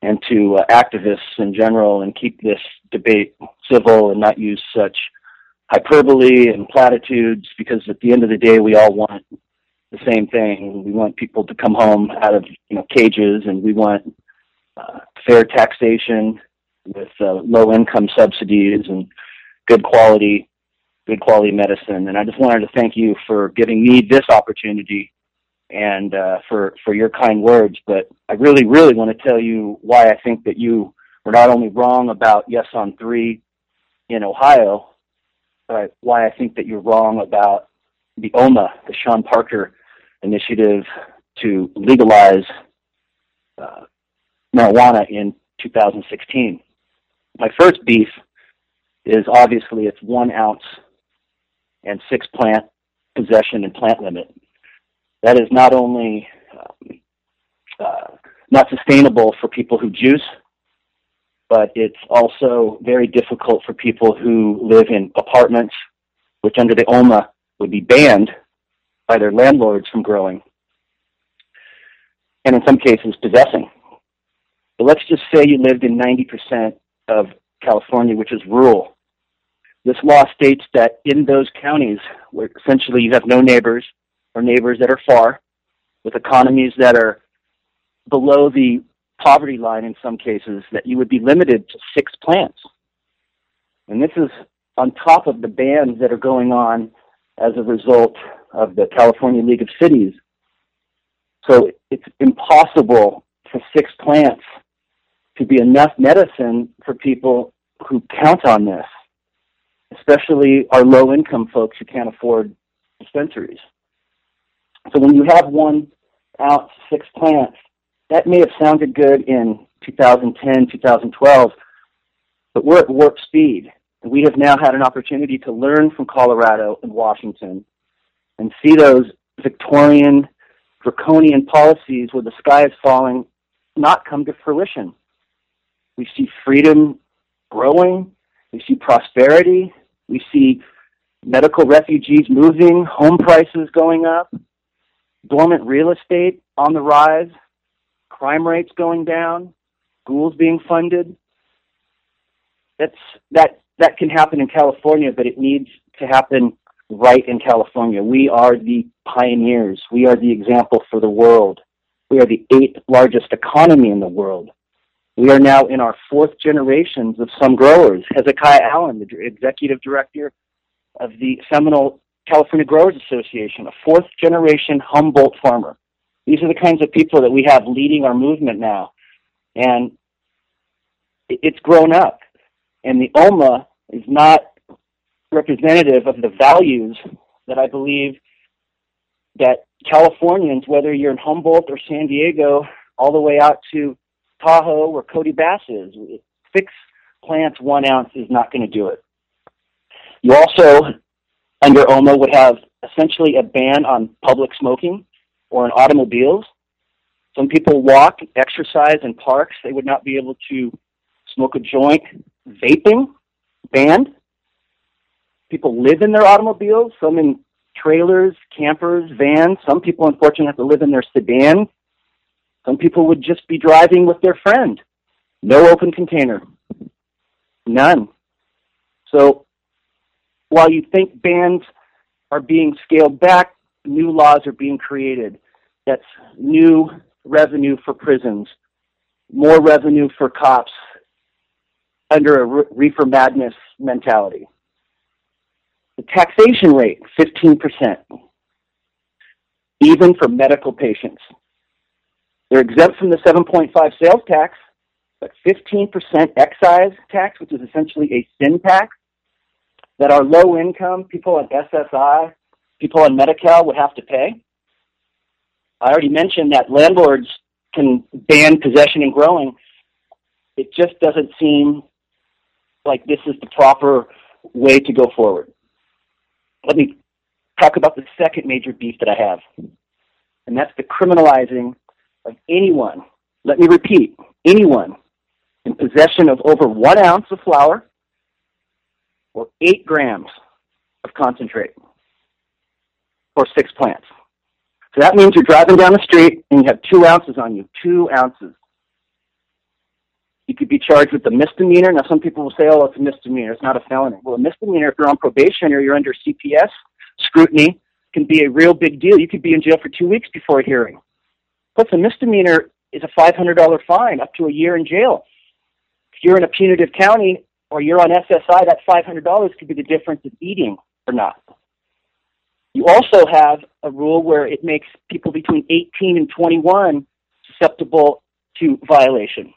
and to uh, activists in general and keep this debate civil and not use such hyperbole and platitudes because at the end of the day we all want the same thing. We want people to come home out of you know cages and we want uh, fair taxation with uh, low income subsidies and good quality good quality medicine. And I just wanted to thank you for giving me this opportunity and uh, for for your kind words. But I really, really want to tell you why I think that you were not only wrong about yes on three in Ohio, but why I think that you're wrong about the AUMA, the Sean Parker initiative to legalize uh, marijuana in 2016. My first beef is obviously it's one ounce and six plant possession and plant limit. That is not only um, uh, not sustainable for people who juice, but it's also very difficult for people who live in apartments, which under the AUMA would be banned by their landlords from growing, and in some cases possessing. But let's just say you lived in 90% of California, which is rural, this law states that in those counties where essentially you have no neighbors or neighbors that are far, with economies that are below the poverty line in some cases, that you would be limited to six plants. And this is on top of the bans that are going on as a result of the California League of Cities. So it's impossible for six plants to be enough medicine for people who count on this especially our low income folks who can't afford dispensaries. So when you have one out six plants, that may have sounded good in 2010, 2012, but we're at warp speed. And we have now had an opportunity to learn from Colorado and Washington and see those Victorian, draconian policies where the sky is falling not come to fruition. We see freedom growing, we see prosperity, we see medical refugees moving, home prices going up, dormant real estate on the rise, crime rates going down, schools being funded. That's that that can happen in California, but it needs to happen right in California. We are the pioneers. We are the example for the world. We are the eighth largest economy in the world. We are now in our fourth generations of some growers. Hezekiah Allen, the executive director of the Seminole California Growers Association, a fourth generation Humboldt farmer. These are the kinds of people that we have leading our movement now. And it's grown up. And the AUMA is not representative of the values that I believe that Californians, whether you're in Humboldt or San Diego, all the way out to Tahoe or Cody Bass is, six plants, one ounce is not going to do it. You also, under AUMA, would have essentially a ban on public smoking or in automobiles. Some people walk, exercise in parks. They would not be able to smoke a joint. Vaping, banned. People live in their automobiles, some in trailers, campers, vans. Some people, unfortunately, have to live in their sedans. Some people would just be driving with their friend. No open container. None. So while you think bans are being scaled back, new laws are being created. That's new revenue for prisons, more revenue for cops under a reefer madness mentality. The taxation rate, 15%, even for medical patients. They're exempt from the 7.5 sales tax, but 15% excise tax, which is essentially a sin tax, that our low income people on SSI, people on Medi-Cal would have to pay. I already mentioned that landlords can ban possession and growing. It just doesn't seem like this is the proper way to go forward let me talk about the second major beef that I have, and that's the criminalizing of anyone, let me repeat, anyone in possession of over one ounce of flower or eight grams of concentrate or six plants. So that means you're driving down the street and you have two ounces on you, two ounces. You could be charged with a misdemeanor. Now, some people will say, oh, it's a misdemeanor. It's not a felony. Well, a misdemeanor, if you're on probation or you're under CPS scrutiny, can be a real big deal. You could be in jail for two weeks before a hearing. Plus, a misdemeanor is a $500 fine, up to a year in jail. If you're in a punitive county or you're on SSI, that $500 could be the difference of eating or not. You also have a rule where it makes people between 18 and 21 susceptible to violation.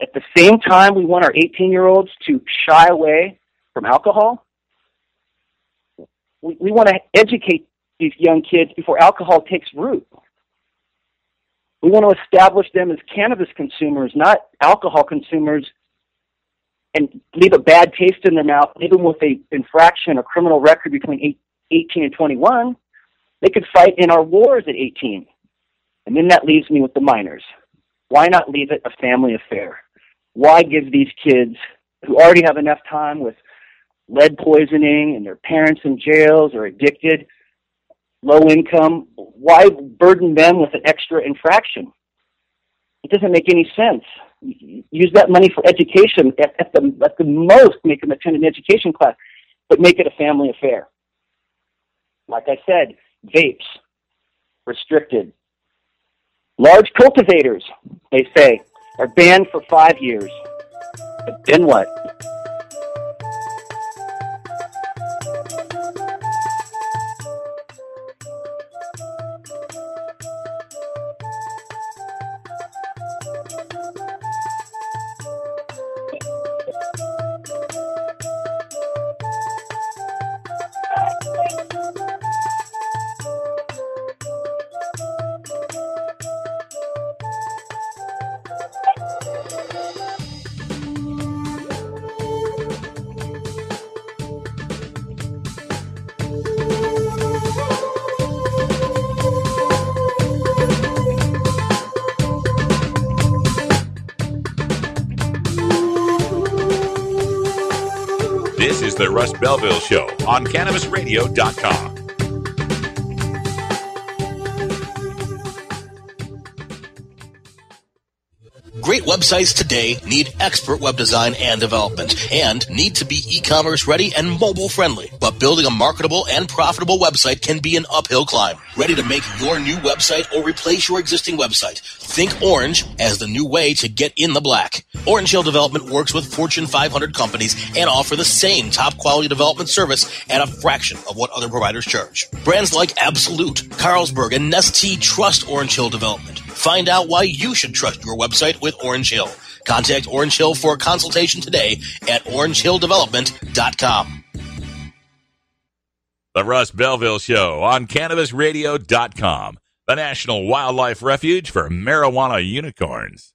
At the same time, we want our 18 year olds to shy away from alcohol. We, we want to educate these young kids before alcohol takes root. We want to establish them as cannabis consumers, not alcohol consumers, and leave a bad taste in their mouth, even with a infraction or criminal record between 18 and 21. They could fight in our wars at 18. And then that leaves me with the minors. Why not leave it a family affair? why give these kids who already have enough time with lead poisoning and their parents in jails or addicted, low income, why burden them with an extra infraction? It doesn't make any sense. Use that money for education. At, at the at the most, make them attend an education class, but make it a family affair. Like I said, vapes restricted. Large cultivators, they say, are banned for five years. But then what? CannabisRadio.com. Great websites today need expert web design and development and need to be e-commerce ready and mobile friendly. But building a marketable and profitable website can be an uphill climb. Ready to make your new website or replace your existing website? Think Orange as the new way to get in the black. Orange Hill Development works with Fortune 500 companies and offer the same top quality development service at a fraction of what other providers charge. Brands like Absolut, Carlsberg, and Nestea trust Orange Hill Development. Find out why you should trust your website with Orange Hill. Contact Orange Hill for a consultation today at orangehilldevelopment.com. The Russ Belville Show on CannabisRadio.com, the National Wildlife Refuge for Marijuana Unicorns.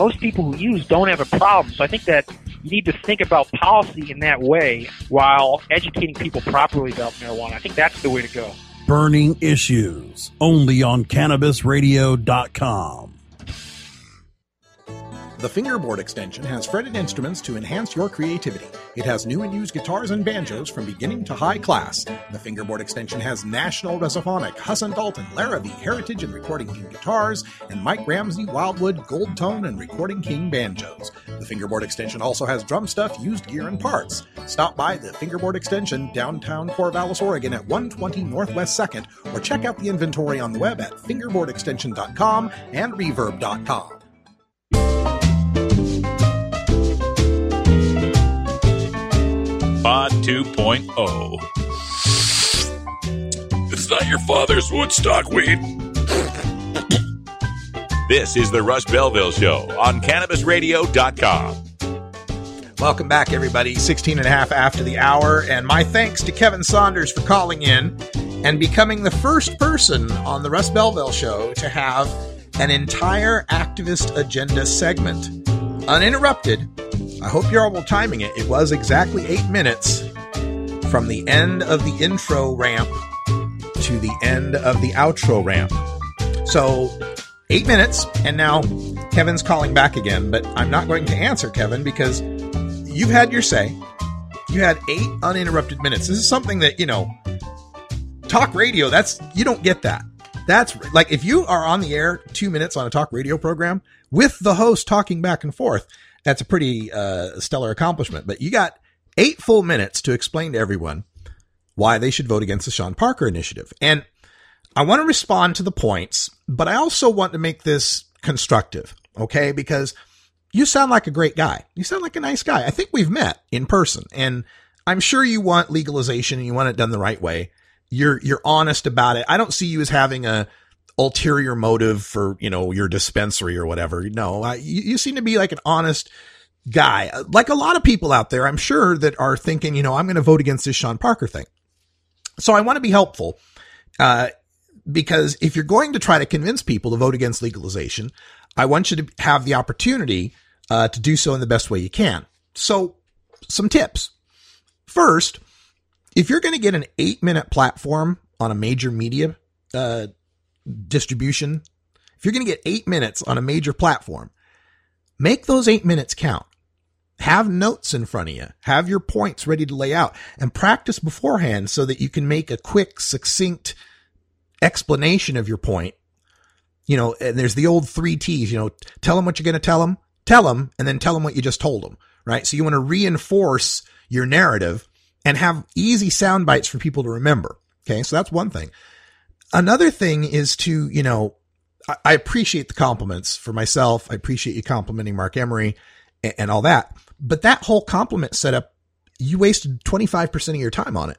most people who use don't have a problem. So I think that you need to think about policy in that way while educating people properly about marijuana. I think that's the way to go. Burning issues only on cannabisradio.com. The fingerboard extension has fretted instruments to enhance your creativity. It has new and used guitars and banjos from beginning to high class. The fingerboard extension has National Resophonic, Huss & Dalton, Larrabee, Heritage and Recording King guitars, and Mike Ramsey, Wildwood, Gold Tone, and Recording King banjos. The fingerboard extension also has drum stuff, used gear, and parts. Stop by the fingerboard extension downtown Corvallis, Oregon at 120 Northwest 2nd, or check out the inventory on the web at fingerboardextension.com and reverb.com. Pod 2.0. It's not your father's Woodstock weed. this is the Russ Belville Show on CannabisRadio.com. Welcome back, everybody. 16 and a half after the hour. And my thanks to Kevin Saunders for calling in and becoming the first person on the Russ Belville Show to have an entire activist agenda segment uninterrupted. I hope you're all timing it. It was exactly eight minutes from the end of the intro ramp to the end of the outro ramp. So, eight minutes, and now Kevin's calling back again, but I'm not going to answer Kevin because you've had your say. You had eight uninterrupted minutes. This is something that, you know, talk radio, that's, you don't get that. That's like if you are on the air two minutes on a talk radio program with the host talking back and forth, that's a pretty uh, stellar accomplishment. But you got eight full minutes to explain to everyone why they should vote against the Sean Parker initiative. And I want to respond to the points, but I also want to make this constructive, okay? Because you sound like a great guy. You sound like a nice guy. I think we've met in person, and I'm sure you want legalization and you want it done the right way. You're you're honest about it. I don't see you as having a ulterior motive for you know your dispensary or whatever. No, I, you, you seem to be like an honest guy, like a lot of people out there. I'm sure that are thinking, you know, I'm going to vote against this Sean Parker thing. So I want to be helpful, uh, because if you're going to try to convince people to vote against legalization, I want you to have the opportunity uh, to do so in the best way you can. So, some tips. First, if you're going to get an eight minute platform on a major media uh, distribution, if you're going to get eight minutes on a major platform, make those eight minutes count. Have notes in front of you. Have your points ready to lay out and practice beforehand so that you can make a quick, succinct explanation of your point. You know, and there's the old three T's, you know, tell them what you're going to tell them, tell them, and then tell them what you just told them, right? So you want to reinforce your narrative and have easy sound bites for people to remember. Okay. So that's one thing. Another thing is to, you know, I, appreciate the compliments for myself. I appreciate you complimenting Marc Emery and, and all that. But that whole compliment setup, you wasted 25% of your time on it.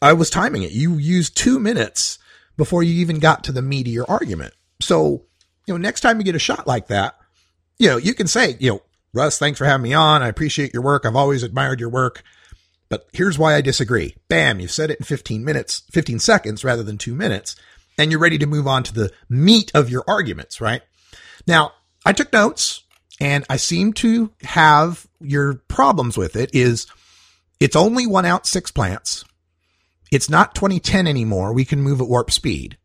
I was timing it. You used two minutes before you even got to the meat of your argument. So, you know, next time you get a shot like that, you know, you can say, you know, Russ, thanks for having me on. I appreciate your work. I've always admired your work. But here's why I disagree. Bam, you've said it in 15 minutes, 15 seconds rather than two minutes, and you're ready to move on to the meat of your arguments, right? Now, I took notes and I seem to have your problems with it is it's only one out six plants. It's not 2010 anymore. We can move at warp speed.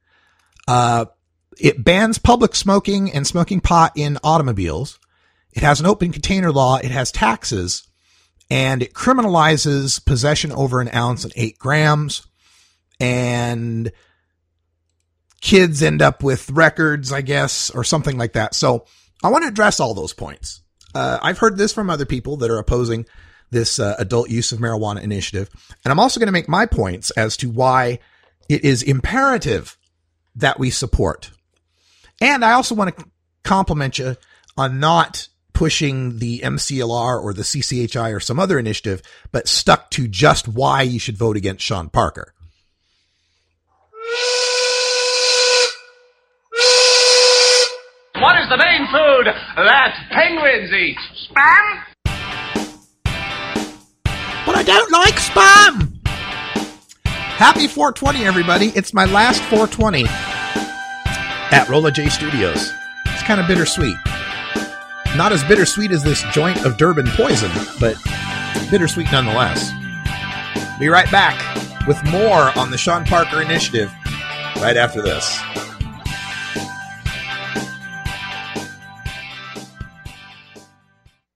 Uh, it bans public smoking and smoking pot in automobiles. It has an open container law. It has taxes and it criminalizes possession over an ounce and eight grams. And kids end up with records, I guess, or something like that. So I want to address all those points. Uh, I've heard this from other people that are opposing this uh, adult use of marijuana initiative. And I'm also going to make my points as to why it is imperative that we support. And I also want to compliment you on not pushing the MCLR or the CCHI or some other initiative, but stuck to just why you should vote against Sean Parker. What is the main food that penguins eat? Spam? But I don't like spam! Happy 420, everybody. It's my last 420 at Rolla J Studios. It's kind of bittersweet. Not as bittersweet as this joint of Durban poison, but bittersweet nonetheless. Be right back with more on the Sean Parker Initiative right after this.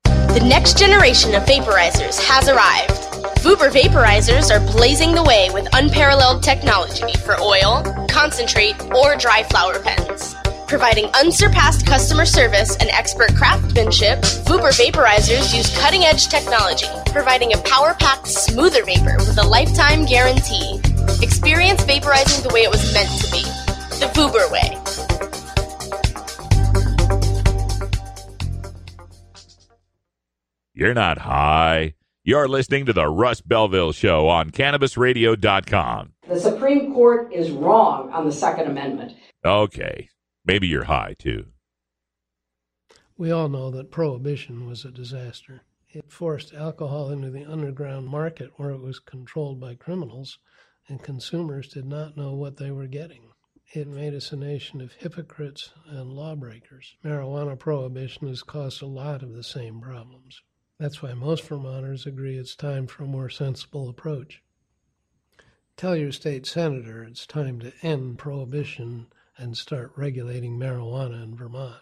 The next generation of vaporizers has arrived. Vuber vaporizers are blazing the way with unparalleled technology for oil, concentrate, or dry flower pens. Providing unsurpassed customer service and expert craftsmanship, Vuber vaporizers use cutting edge technology, providing a power packed, smoother vapor with a lifetime guarantee. Experience vaporizing the way it was meant to be the Vuber way. You're not high. You're listening to the Russ Belville Show on CannabisRadio.com. The Supreme Court is wrong on the Second Amendment. Okay, maybe you're high too. We all know that prohibition was a disaster. It forced alcohol into the underground market where it was controlled by criminals, and consumers did not know what they were getting. It made us a nation of hypocrites and lawbreakers. Marijuana prohibition has caused a lot of the same problems. That's why most Vermonters agree it's time for a more sensible approach. Tell your state senator it's time to end prohibition and start regulating marijuana in Vermont.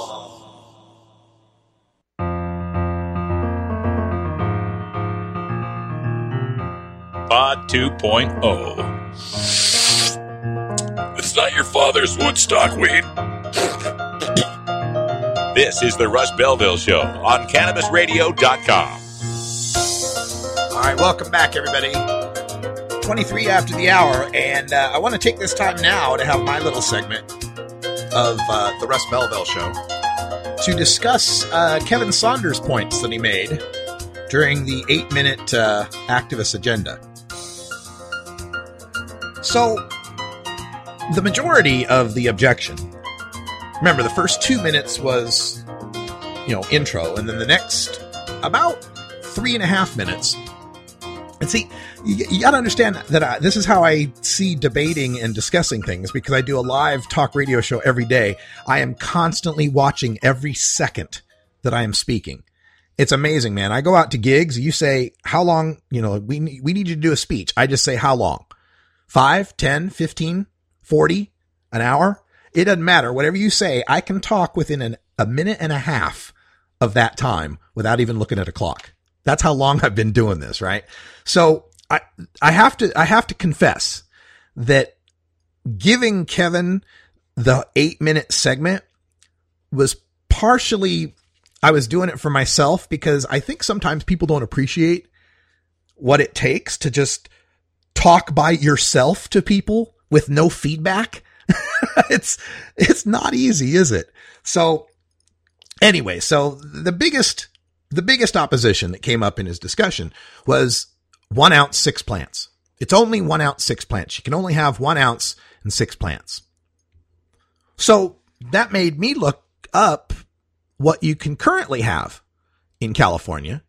Pod 2.0. It's not your father's Woodstock weed. this is the Russ Belville Show on CannabisRadio.com. All right, welcome back, everybody. 23 after the hour, and uh, I want to take this time now to have my little segment of uh, the Russ Belville Show to discuss uh, Kevin Saunders' points that he made during the eight minute uh, activist agenda. So, the majority of the objection, remember, the first two minutes was, you know, intro, and then the next about three and a half minutes. And see, you, you got to understand that I, this is how I see debating and discussing things because I do a live talk radio show every day. I am constantly watching every second that I am speaking. It's amazing, man. I go out to gigs. You say, how long, you know, we, we need you to do a speech. I just say, how long? 5, 10, 15, 40, an hour. It doesn't matter. Whatever you say, I can talk within an, a minute and a half of that time without even looking at a clock. That's how long I've been doing this, right? So I, I have to, I have to confess that giving Kevin the eight minute segment was partially, I was doing it for myself because I think sometimes people don't appreciate what it takes to just talk by yourself to people with no feedback. it's, it's not easy, is it? So anyway, so the biggest the biggest opposition that came up in his discussion was one ounce, six plants. It's only one ounce, six plants. You can only have one ounce and six plants. So that made me look up what you can currently have in California.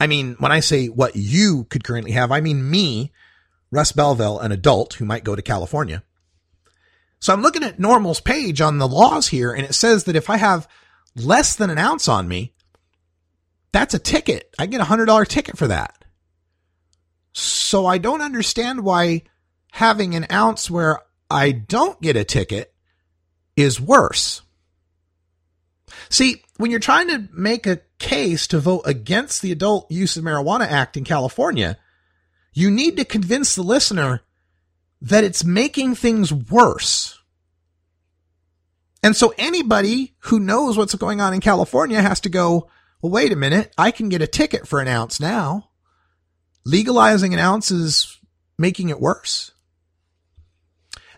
I mean, when I say what you could currently have, I mean me, Russ Belville, an adult who might go to California. So I'm looking at NORML's page on the laws here, and it says that if I have less than an ounce on me, that's a ticket. I get a hundred dollar ticket for that. So I don't understand why having an ounce where I don't get a ticket is worse. See, when you're trying to make a case to vote against the Adult Use of Marijuana Act in California, you need to convince the listener that it's making things worse. And so anybody who knows what's going on in California has to go, well, wait a minute. I can get a ticket for an ounce now. Legalizing an ounce is making it worse.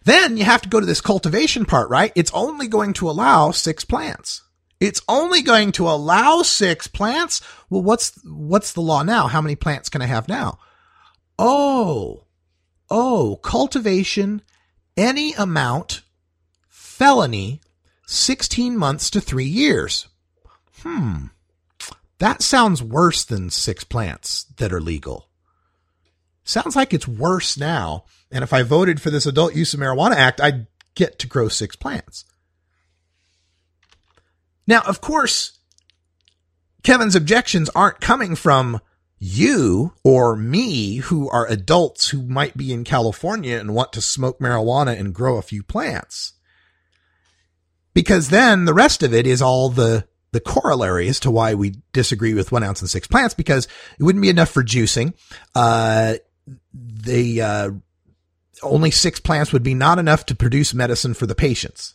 Then you have to go to this cultivation part, right? It's only going to allow six plants. It's only going to allow six plants. Well, what's, what's the law now? How many plants can I have now? Oh, oh, cultivation, any amount, felony, 16 months to three years. Hmm. That sounds worse than six plants that are legal. Sounds like it's worse now. And if I voted for this Adult Use of Marijuana Act, I'd get to grow six plants. Now, of course, Kevin's objections aren't coming from you or me who are adults who might be in California and want to smoke marijuana and grow a few plants. Because then the rest of it is all the, the corollary as to why we disagree with one ounce and six plants because it wouldn't be enough for juicing. Uh, the, uh, only six plants would be not enough to produce medicine for the patients.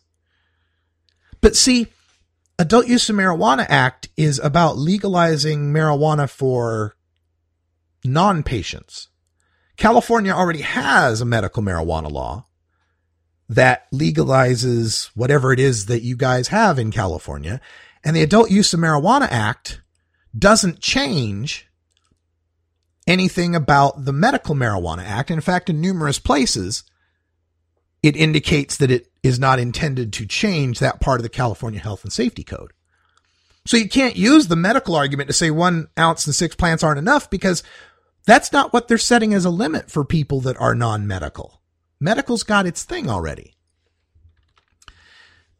But see, Adult Use of Marijuana Act is about legalizing marijuana for non patients. California already has a medical marijuana law that legalizes whatever it is that you guys have in California. And the Adult Use of Marijuana Act doesn't change anything about the Medical Marijuana Act. In fact, in numerous places, it indicates that it is not intended to change that part of the California Health and Safety Code. So you can't use the medical argument to say one ounce and six plants aren't enough because that's not what they're setting as a limit for people that are non-medical. Medical's got its thing already.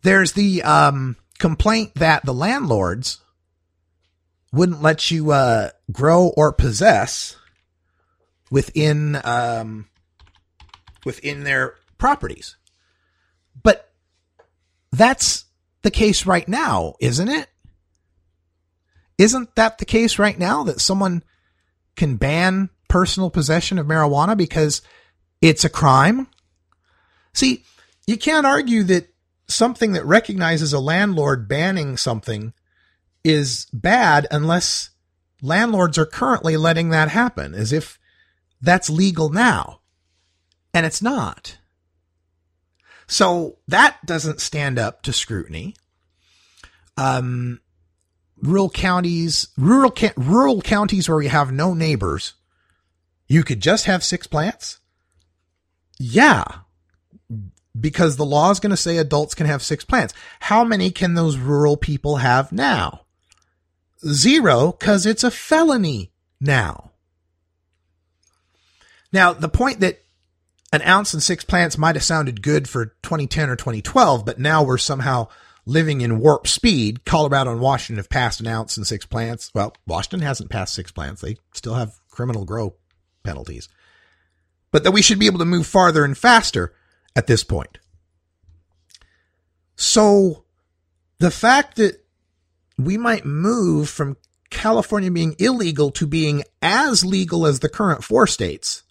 There's the um, complaint that the landlords wouldn't let you uh, grow or possess within um, within their properties. But that's the case right now, isn't it? Isn't that the case right now that someone can ban personal possession of marijuana because it's a crime? See, you can't argue that something that recognizes a landlord banning something is bad unless landlords are currently letting that happen, as if that's legal now. And it's not. So that doesn't stand up to scrutiny. Um, rural counties, rural rural counties where we have no neighbors, you could just have six plants. Yeah, because the law is going to say adults can have six plants. How many can those rural people have now? Zero, because it's a felony now. Now, the point that an ounce and six plants might have sounded good for 2010 or 2012, but now we're somehow living in warp speed. Colorado and Washington have passed an ounce and six plants. Well, Washington hasn't passed six plants. They still have criminal grow penalties. But that we should be able to move farther and faster at this point. So the fact that we might move from California being illegal to being as legal as the current four states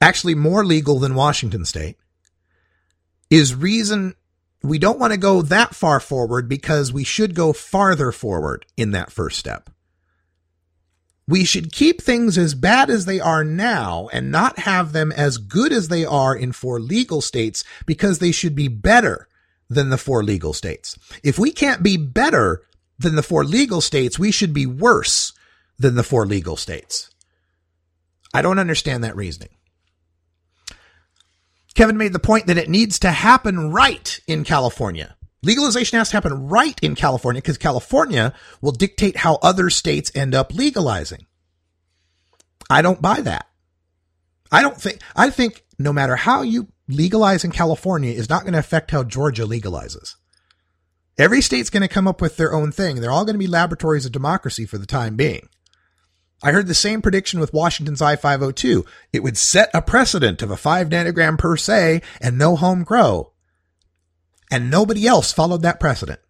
actually more legal than Washington state, is reason we don't want to go that far forward because we should go farther forward in that first step. We should keep things as bad as they are now and not have them as good as they are in four legal states because they should be better than the four legal states. If we can't be better than the four legal states, we should be worse than the four legal states. I don't understand that reasoning. Kevin made the point that it needs to happen right in California. Legalization has to happen right in California because California will dictate how other states end up legalizing. I don't buy that. I don't think, I think no matter how you legalize in California is not going to affect how Georgia legalizes. Every state's going to come up with their own thing. They're all going to be laboratories of democracy for the time being. I heard the same prediction with Washington's I-502. It would set a precedent of a 5 nanogram per se and no home grow. And nobody else followed that precedent.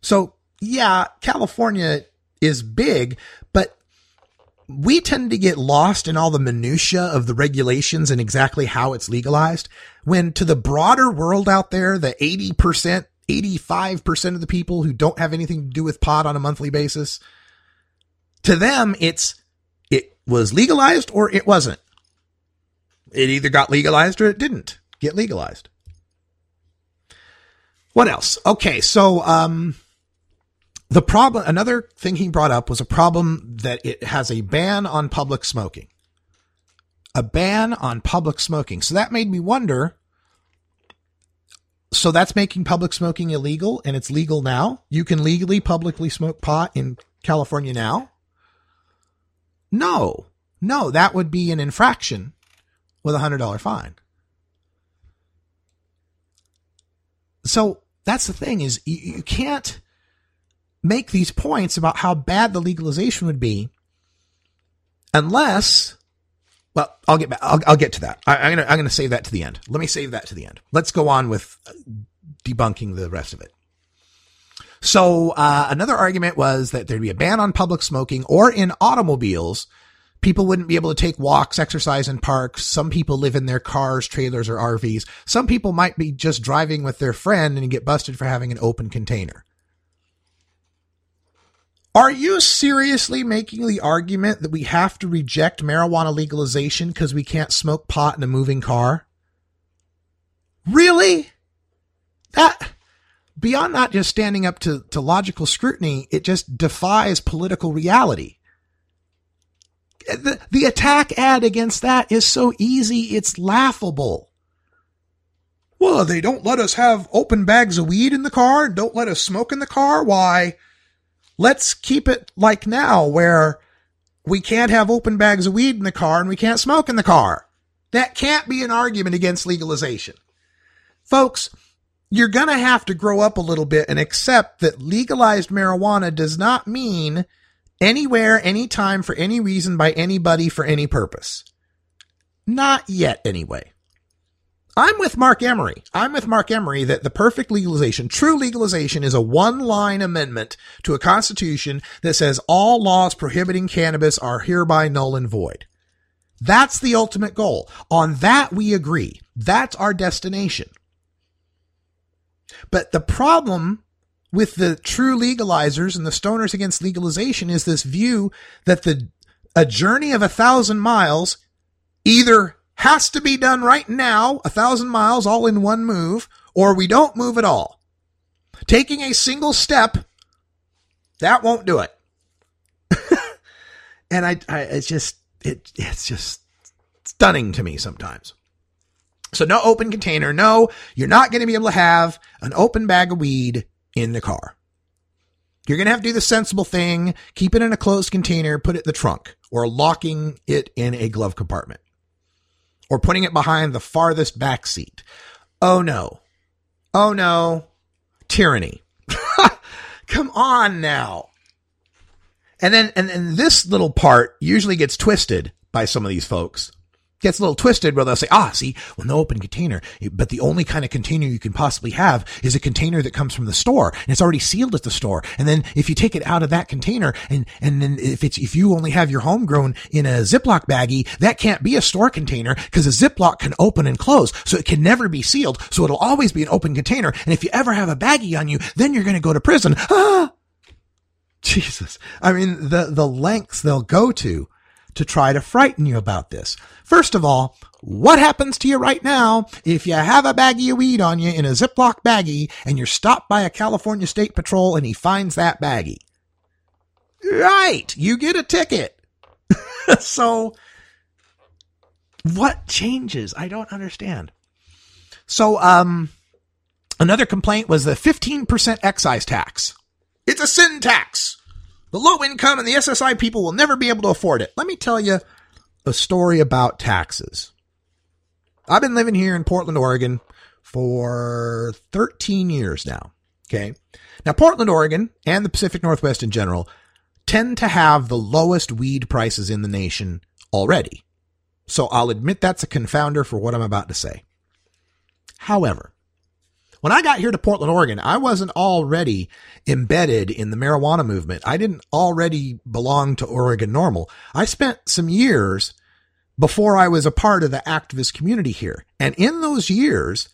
So yeah, California is big, but we tend to get lost in all the minutia of the regulations and exactly how it's legalized. When to the broader world out there, the 80%, 85% of the people who don't have anything to do with pot on a monthly basis, to them, it's, it was legalized or it wasn't. It either got legalized or it didn't get legalized. What else? Okay. So, um, the problem, another thing he brought up was a problem that it has a ban on public smoking. A ban on public smoking. So that made me wonder. So that's making public smoking illegal and it's legal now. You can legally publicly smoke pot in California now. No, no, that would be an infraction with a hundred dollar fine. So that's the thing is you, you can't make these points about how bad the legalization would be unless well i'll get back i'll, I'll get to that. I, am gonna i'm gonna save that to the end. Let me save that to the end. Let's go on with uh, debunking the rest of it so uh, another argument was that there'd be a ban on public smoking or in automobiles people wouldn't be able to take walks exercise in parks some people live in their cars trailers or rvs some people might be just driving with their friend and get busted for having an open container are you seriously making the argument that we have to reject marijuana legalization because we can't smoke pot in a moving car? Really? That, beyond not just standing up to, to logical scrutiny, it just defies political reality. The, the attack ad against that is so easy, it's laughable. Well, they don't let us have open bags of weed in the car, don't let us smoke in the car. Why? Let's keep it like now where we can't have open bags of weed in the car and we can't smoke in the car. That can't be an argument against legalization. Folks, you're going to have to grow up a little bit and accept that legalized marijuana does not mean anywhere, anytime, for any reason, by anybody, for any purpose. Not yet, anyway. I'm with Marc Emery. I'm with Marc Emery that the perfect legalization, true legalization is a one line amendment to a constitution that says all laws prohibiting cannabis are hereby null and void. That's the ultimate goal. On that we agree. That's our destination. But the problem with the true legalizers and the stoners against legalization is this view that the a journey of a thousand miles either has to be done right now, a thousand miles all in one move, or we don't move at all. Taking a single step, that won't do it. and I, I, it's just, it, it's just stunning to me sometimes. So no open container. No, you're not going to be able to have an open bag of weed in the car. You're going to have to do the sensible thing, keep it in a closed container, put it in the trunk, or locking it in a glove compartment or putting it behind the farthest back seat. Oh no. Oh no. Tyranny. Come on now. And then, and then this little part usually gets twisted by some of these folks gets a little twisted where they'll say, ah, see, well, no open container, but the only kind of container you can possibly have is a container that comes from the store and it's already sealed at the store. And then if you take it out of that container and, and then if it's, if you only have your homegrown in a Ziploc baggie, that can't be a store container because a Ziploc can open and close. So it can never be sealed. So it'll always be an open container. And if you ever have a baggie on you, then you're going to go to prison. Ah! Jesus. I mean, the, the lengths they'll go to to try to frighten you about this. First of all, what happens to you right now if you have a baggie of weed on you in a Ziploc baggie and you're stopped by a California State Patrol and he finds that baggie? Right. You get a ticket. so what changes? I don't understand. So, um, another complaint was the 15% excise tax. It's a sin tax. The low income and the SSI people will never be able to afford it. Let me tell you a story about taxes. I've been living here in Portland, Oregon for 13 years now. Okay. Now, Portland, Oregon and the Pacific Northwest in general tend to have the lowest weed prices in the nation already. So I'll admit that's a confounder for what I'm about to say. However, when I got here to Portland, Oregon, I wasn't already embedded in the marijuana movement. I didn't already belong to Oregon NORML. I spent some years before I was a part of the activist community here. And in those years,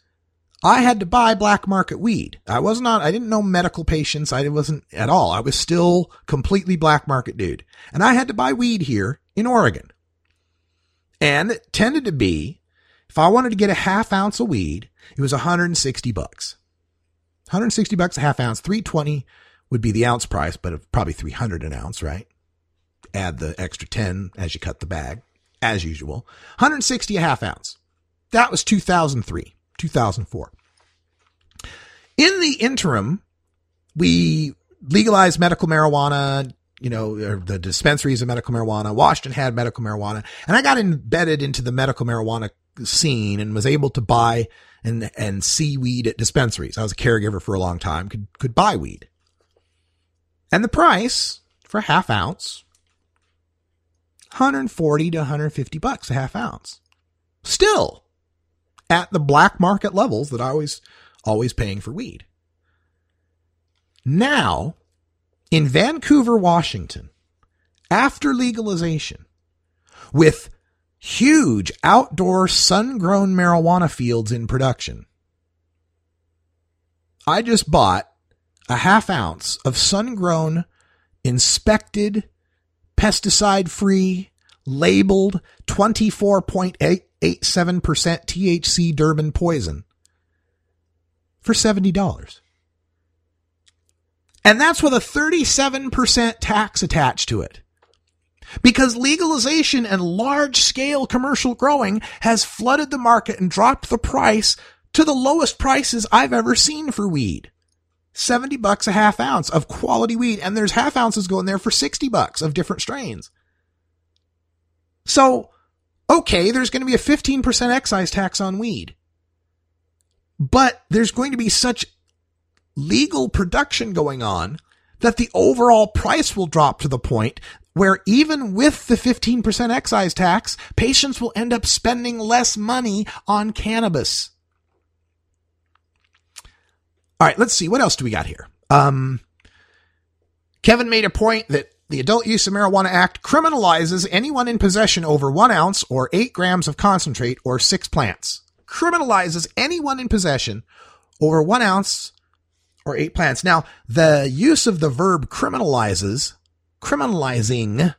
I had to buy black market weed. I was not, I didn't know medical patients. I wasn't at all. I was still completely black market dude. And I had to buy weed here in Oregon. And it tended to be, if I wanted to get a half ounce of weed, it was 160 bucks. 160 bucks a half ounce, 320 would be the ounce price, but probably 300 an ounce, right? Add the extra 10 as you cut the bag, as usual. 160 a half ounce. That was 2003, 2004. In the interim, we legalized medical marijuana, you know, the dispensaries of medical marijuana. Washington had medical marijuana and I got embedded into the medical marijuana scene and was able to buy and, and see weed at dispensaries. I was a caregiver for a long time, could, could buy weed. And the price for a half ounce, 140 to 150 bucks a half ounce. Still at the black market levels that I was always paying for weed. Now, in Vancouver, Washington, after legalization, with huge outdoor sun grown marijuana fields in production. I just bought a half ounce of sun grown, inspected, pesticide free, labeled 24.887% THC Durban poison for $70. And that's with a 37% tax attached to it. Because legalization and large scale commercial growing has flooded the market and dropped the price to the lowest prices I've ever seen for weed. 70 bucks a half ounce of quality weed. And there's half ounces going there for 60 bucks of different strains. So, okay, there's going to be a 15% excise tax on weed. But there's going to be such legal production going on that the overall price will drop to the point where even with the 15% excise tax, patients will end up spending less money on cannabis. All right, let's see. What else do we got here? Um, Kevin made a point that the Adult Use of Marijuana Act criminalizes anyone in possession over one ounce or eight grams of concentrate or six plants. Criminalizes anyone in possession over one ounce or eight plants. Now, the use of the verb criminalizes criminalizing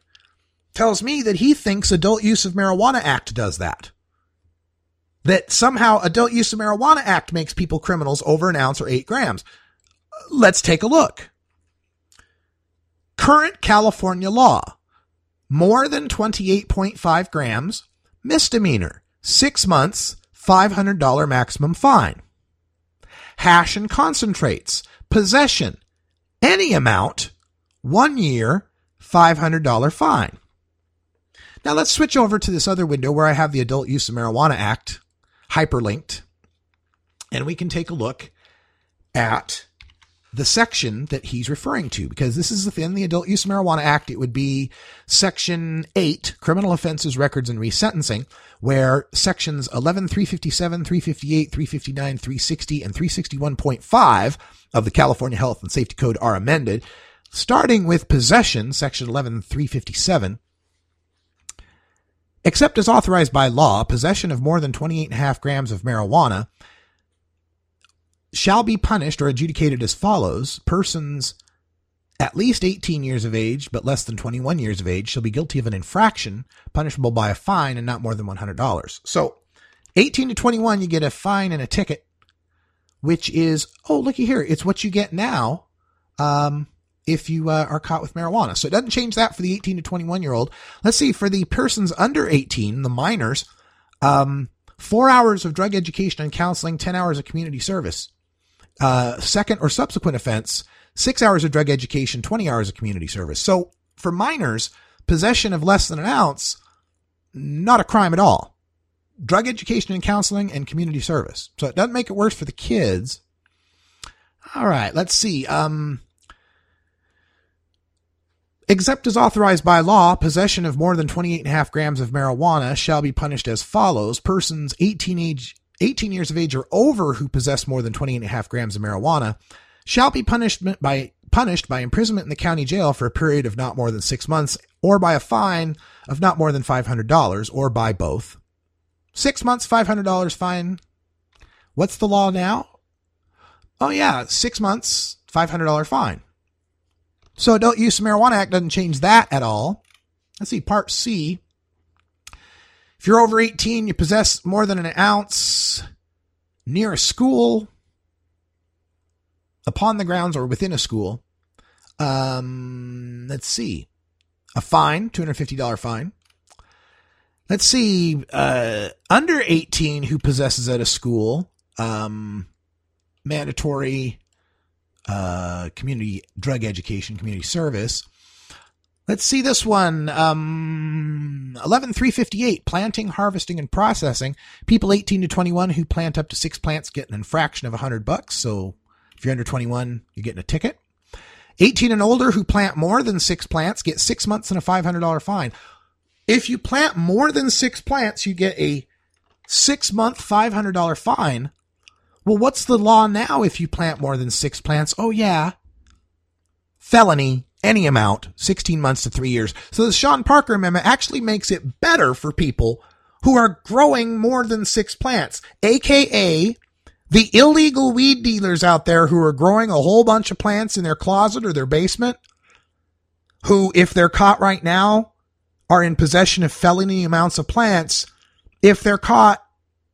tells me that he thinks Adult Use of Marijuana Act does that. That somehow Adult Use of Marijuana Act makes people criminals over an ounce or eight grams. Let's take a look. Current California law. More than 28.5 grams, misdemeanor, six months, $500 maximum fine. Hash and concentrates, possession, any amount, one year, $500 fine. Now let's switch over to this other window where I have the Adult Use of Marijuana Act hyperlinked, and we can take a look at the section that he's referring to because this is within the Adult Use of Marijuana Act. It would be section 8, criminal offenses, records, and resentencing, where sections 11, 357, 358, 359, 360, and 361.5 of the California Health and Safety Code are amended starting with possession, section 11357. Except as authorized by law, possession of more than 28.5 grams of marijuana shall be punished or adjudicated as follows. Persons at least 18 years of age but less than 21 years of age shall be guilty of an infraction punishable by a fine and not more than $100. So 18 to 21, you get a fine and a ticket, which is, oh, looky here. It's what you get now. Um, if you uh, are caught with marijuana. So it doesn't change that for the 18 to 21 year old. Let's see for the persons under 18, the minors, um, four hours of drug education and counseling, 10 hours of community service. Uh, second or subsequent offense, six hours of drug education, 20 hours of community service. So for minors, possession of less than an ounce, not a crime at all. Drug education and counseling and community service. So it doesn't make it worse for the kids. All right, let's see. Um, Except as authorized by law, possession of more than 28.5 grams of marijuana shall be punished as follows. Persons 18, age, 18 years of age or over who possess more than 28.5 grams of marijuana shall be punished by, punished by imprisonment in the county jail for a period of not more than six months or by a fine of not more than $500 or by both. Six months, $500 fine. What's the law now? Oh, yeah, six months, $500 fine. So Adult Use Marijuana Act doesn't change that at all. Let's see, Part C. If you're over 18, you possess more than an ounce near a school, upon the grounds, or within a school. Um, let's see. A fine, $250 fine. Let's see. Uh, under 18 who possesses at a school, um, mandatory uh, community drug education, community service. Let's see this one. Um, 11358, planting, harvesting, and processing. People 18 to 21 who plant up to six plants get an infraction of 100 bucks. So if you're under 21, you're getting a ticket. 18 and older who plant more than six plants get six months and a $500 fine. If you plant more than six plants, you get a six month $500 fine. Well, what's the law now if you plant more than six plants? Oh, yeah. Felony, any amount, 16 months to three years. So the Sean Parker Amendment actually makes it better for people who are growing more than six plants, aka the illegal weed dealers out there who are growing a whole bunch of plants in their closet or their basement, who, if they're caught right now, are in possession of felony amounts of plants. If they're caught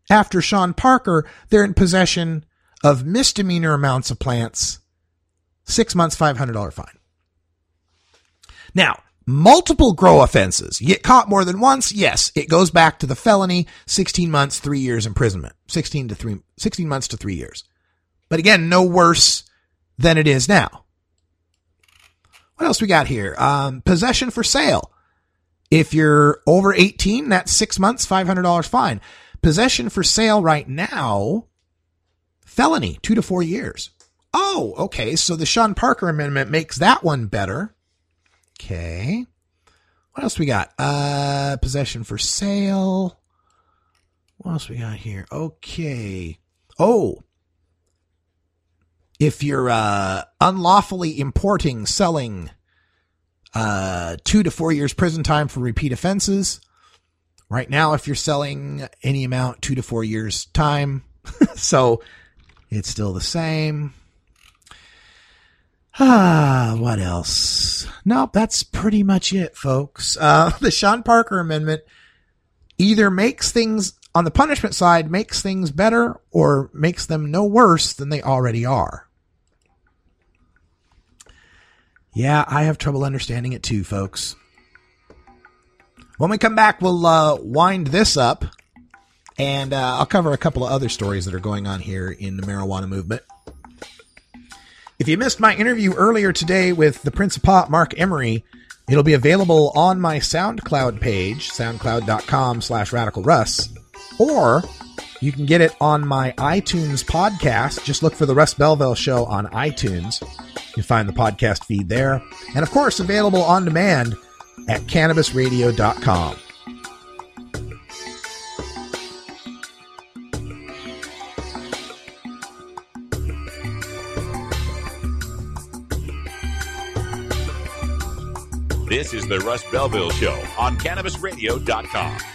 after Sean Parker, they're in possession of misdemeanor amounts of plants. Six months, $500 fine. Now, multiple grow offenses. You get caught more than once. Yes, it goes back to the felony, 16 months, three years imprisonment, 16 to three, 16 months to three years. But again, no worse than it is now. What else we got here? Um, possession for sale. If you're over 18, that's six months, $500 fine. Possession for sale right now, felony, two to four years. Oh, okay. So the Sean Parker Amendment makes that one better. Okay. What else we got? Uh, possession for sale. What else we got here? Okay. Oh, if you're uh, unlawfully importing, selling, uh, two to four years prison time for repeat offenses. Right now, if you're selling any amount, two to four years time. so it's still the same. Ah, what else? Nope, that's pretty much it, folks. Uh, the Sean Parker Amendment either makes things on the punishment side, makes things better or makes them no worse than they already are. Yeah, I have trouble understanding it too, folks. When we come back, we'll uh, wind this up, and uh, I'll cover a couple of other stories that are going on here in the marijuana movement. If you missed my interview earlier today with the Prince of Pot, Marc Emery, it'll be available on my SoundCloud page, soundcloud.com slash radical russ, or you can get it on my iTunes podcast. Just look for the Russ Belville Show on iTunes. You find the podcast feed there. And of course, available on demand at cannabisradio.com. This is the Russ Belville Show on CannabisRadio.com.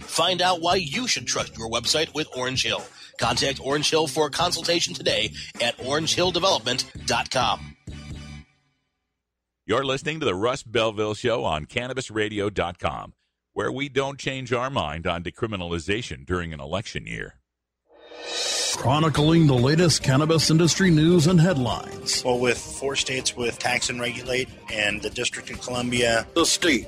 Find out why you should trust your website with Orange Hill. Contact Orange Hill for a consultation today at orangehilldevelopment.com. You're listening to the Russ Belville Show on CannabisRadio.com, where we don't change our mind on decriminalization during an election year. Chronicling the latest cannabis industry news and headlines. Well, with four states with tax and regulate and the District of Columbia, The state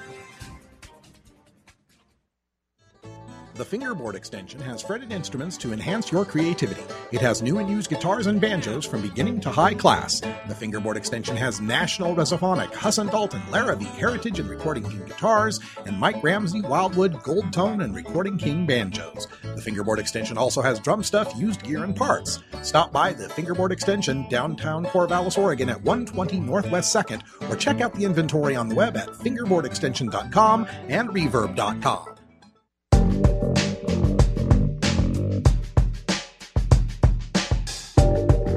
The fingerboard extension has fretted instruments to enhance your creativity. It has new and used guitars and banjos from beginning to high class. The fingerboard extension has National Resophonic, Huss & Dalton, Larrivée, Heritage and Recording King guitars, and Mike Ramsey, Wildwood, Gold Tone, and Recording King banjos. The fingerboard extension also has drum stuff, used gear, and parts. Stop by the fingerboard extension, downtown Corvallis, Oregon at 120 Northwest 2nd, or check out the inventory on the web at fingerboardextension.com and reverb.com.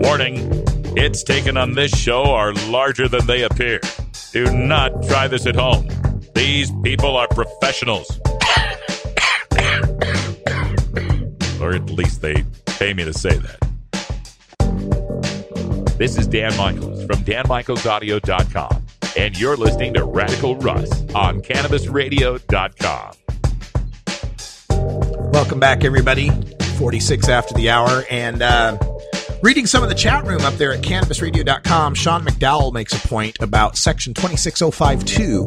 Warning hits taken on this show are larger than they appear. Do not try this at home. These people are professionals. or at least they pay me to say that. This is Dan Michaels from danmichaelsaudio.com, and you're listening to Radical Russ on CannabisRadio.com. Welcome back, everybody. 46 after the hour. And uh, reading some of the chat room up there at cannabisradio.com, Sean McDowell makes a point about Section 26052,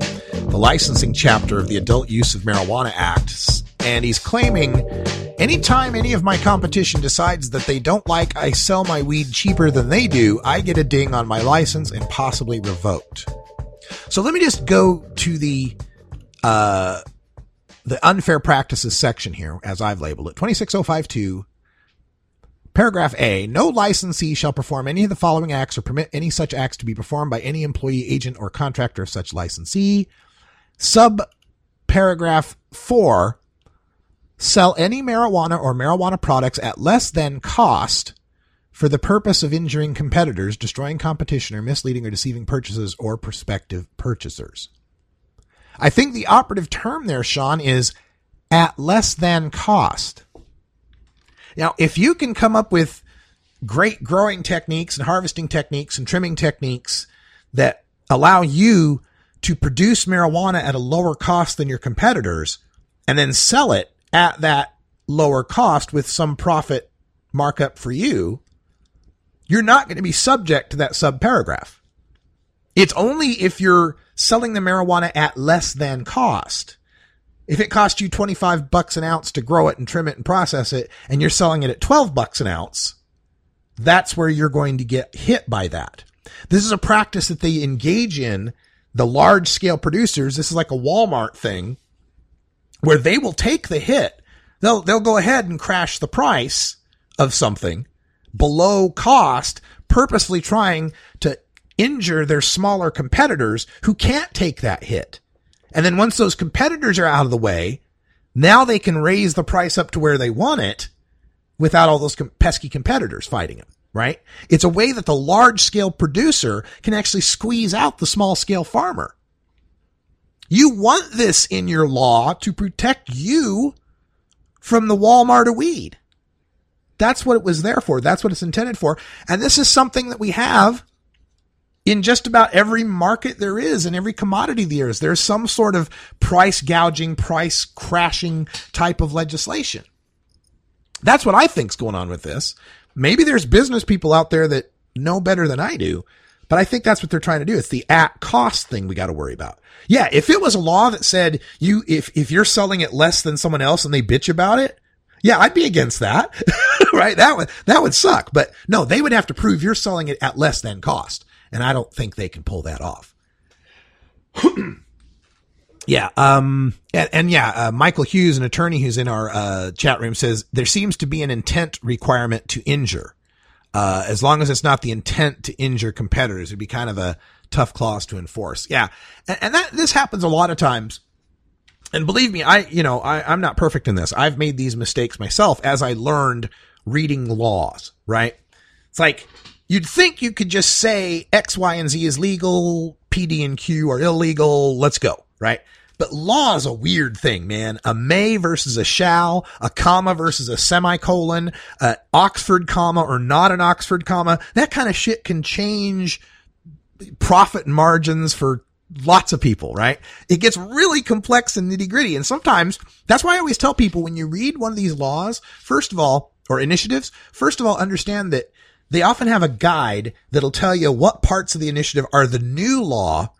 the licensing chapter of the Adult Use of Marijuana Act. And he's claiming anytime any of my competition decides that they don't like I sell my weed cheaper than they do, I get a ding on my license and possibly revoked. So let me just go to the uh, the unfair practices section here, as I've labeled it, 26052, paragraph A, no licensee shall perform any of the following acts or permit any such acts to be performed by any employee, agent, or contractor of such licensee. Sub paragraph 4, sell any marijuana or marijuana products at less than cost for the purpose of injuring competitors, destroying competition, or misleading or deceiving purchasers or prospective purchasers. I think the operative term there, Sean, is at less than cost. Now, if you can come up with great growing techniques and harvesting techniques and trimming techniques that allow you to produce marijuana at a lower cost than your competitors and then sell it at that lower cost with some profit markup for you, you're not going to be subject to that sub paragraph. It's only if you're selling the marijuana at less than cost. If it costs you 25 bucks an ounce to grow it and trim it and process it, and you're selling it at 12 bucks an ounce, that's where you're going to get hit by that. This is a practice that they engage in the large scale producers. This is like a Walmart thing where they will take the hit. They'll, they'll go ahead and crash the price of something below cost, purposely trying to injure their smaller competitors who can't take that hit. And then once those competitors are out of the way, now they can raise the price up to where they want it without all those pesky competitors fighting them, right? It's a way that the large scale producer can actually squeeze out the small scale farmer. You want this in your law to protect you from the Walmart of weed. That's what it was there for. That's what it's intended for. And this is something that we have in just about every market there is in every commodity there is. There's some sort of price gouging, price crashing type of legislation. That's what I think's going on with this. Maybe there's business people out there that know better than I do, but I think that's what they're trying to do. It's the at cost thing we got to worry about. Yeah, if it was a law that said you if if you're selling it less than someone else and they bitch about it, yeah, I'd be against that. right? That would that would suck. But no, they would have to prove you're selling it at less than cost. And I don't think they can pull that off. Yeah. Um, and, and yeah, uh, Michael Hughes, an attorney who's in our, uh, chat room says there seems to be an intent requirement to injure. Uh, as long as it's not the intent to injure competitors, it'd be kind of a tough clause to enforce. Yeah. And, and that, this happens a lot of times. And believe me, I, you know, I, I'm not perfect in this. I've made these mistakes myself as I learned reading laws, right? It's like, you'd think you could just say X, Y, and Z is legal, PD and Q are illegal, let's go, right? But law is a weird thing, man. A may versus a shall, a comma versus a semicolon, a Oxford comma or not an Oxford comma. That kind of shit can change profit margins for lots of people, right? It gets really complex and nitty gritty. And sometimes that's why I always tell people when you read one of these laws, first of all, or initiatives, first of all, understand that they often have a guide that'll tell you what parts of the initiative are the new law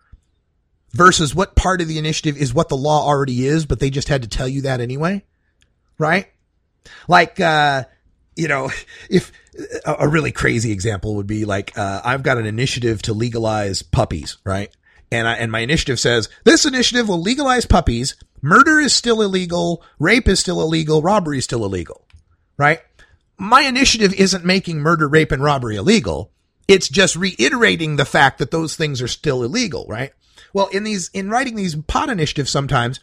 versus what part of the initiative is what the law already is, but they just had to tell you that anyway. Right? Like, uh, you know, if a, really crazy example would be like, uh, I've got an initiative to legalize puppies, right? And I, and my initiative says this initiative will legalize puppies. Murder is still illegal. Rape is still illegal. Robbery is still illegal, right? My initiative isn't making murder, rape, and robbery illegal. It's just reiterating the fact that those things are still illegal, right? Well, in these, in writing these pot initiatives, sometimes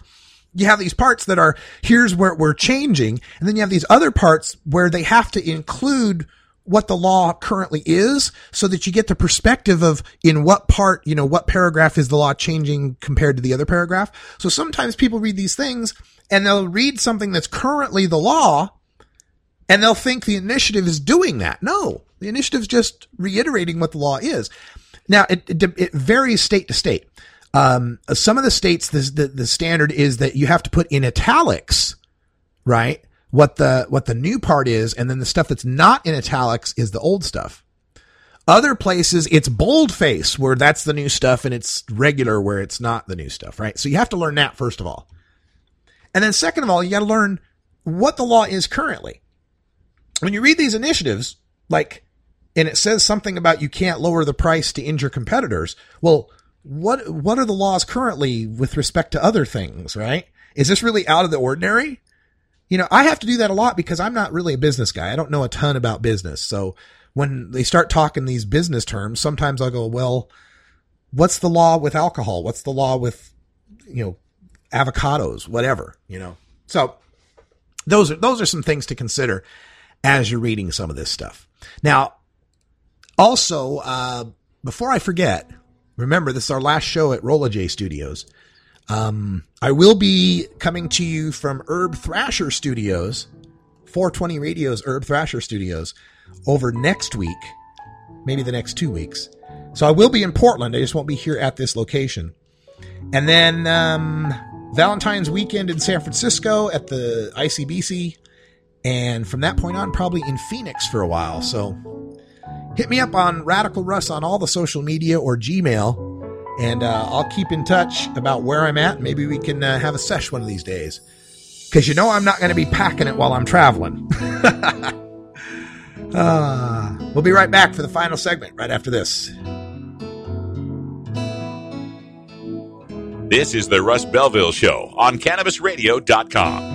you have these parts that are, here's where we're changing. And then you have these other parts where they have to include what the law currently is so that you get the perspective of in what part, you know, what paragraph is the law changing compared to the other paragraph. So sometimes people read these things and they'll read something that's currently the law and they'll think the initiative is doing that. No, the initiative's just reiterating what the law is. Now it, it, it varies state to state. Um, some of the states, the, the, the standard is that you have to put in italics, right? What the, what the new part is. And then the stuff that's not in italics is the old stuff. Other places, it's boldface where that's the new stuff and it's regular where it's not the new stuff, right? So you have to learn that first of all. And then second of all, you got to learn what the law is currently. When you read these initiatives, like, and it says something about you can't lower the price to injure competitors. Well, what what are the laws currently with respect to other things, right? Is this really out of the ordinary? You know, I have to do that a lot because I'm not really a business guy. I don't know a ton about business. So when they start talking these business terms, sometimes I'll go, well, what's the law with alcohol? What's the law with, you know, avocados, whatever, you know? So those are, those are some things to consider as you're reading some of this stuff. Now, also, uh, before I forget, remember this is our last show at Rolla J Studios. Um, I will be coming to you from Herb Thrasher Studios, 420 Radio's Herb Thrasher Studios, over next week, maybe the next two weeks. So I will be in Portland. I just won't be here at this location. And then um, Valentine's weekend in San Francisco at the ICBC. And from that point on, probably in Phoenix for a while. So hit me up on Radical Russ on all the social media or Gmail, and uh, I'll keep in touch about where I'm at. Maybe we can uh, have a sesh one of these days. Because you know I'm not going to be packing it while I'm traveling. uh, we'll be right back for the final segment right after this. This is the Russ Belville Show on CannabisRadio.com.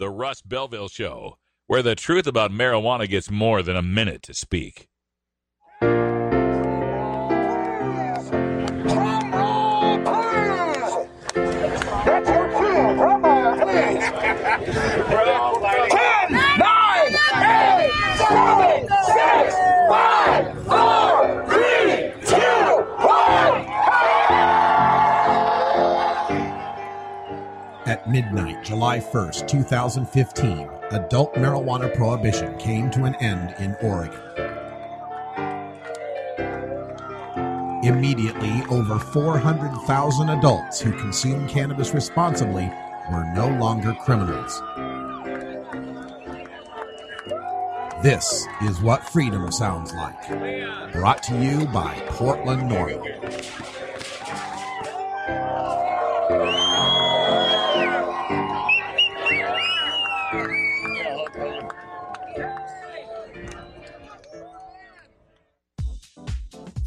The Russ Belville Show, where the truth about marijuana gets more than a minute to speak. At midnight, July 1st, 2015, adult marijuana prohibition came to an end in Oregon. Immediately, over 400,000 adults who consume cannabis responsibly were no longer criminals. This is what freedom sounds like. Brought to you by Portland NORML.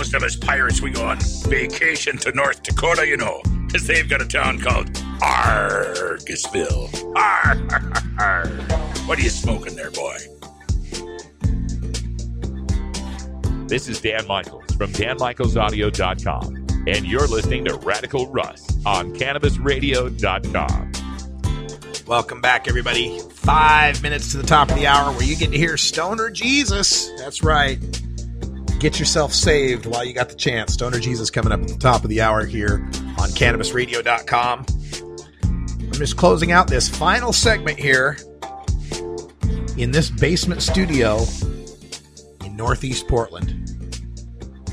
Most of us pirates, we go on vacation to North Dakota, you know, because they've got a town called Argosville. Arr, What are you smoking there, boy? This is Dan Michaels from DanMichaelsAudio.com, and you're listening to Radical Russ on CannabisRadio.com. Welcome back, everybody. Five minutes to the top of the hour where you get to hear Stoner Jesus. That's right. Get yourself saved while you got the chance. Stoner Jesus coming up at the top of the hour here on CannabisRadio.com. I'm just closing out this final segment here in this basement studio in Northeast Portland.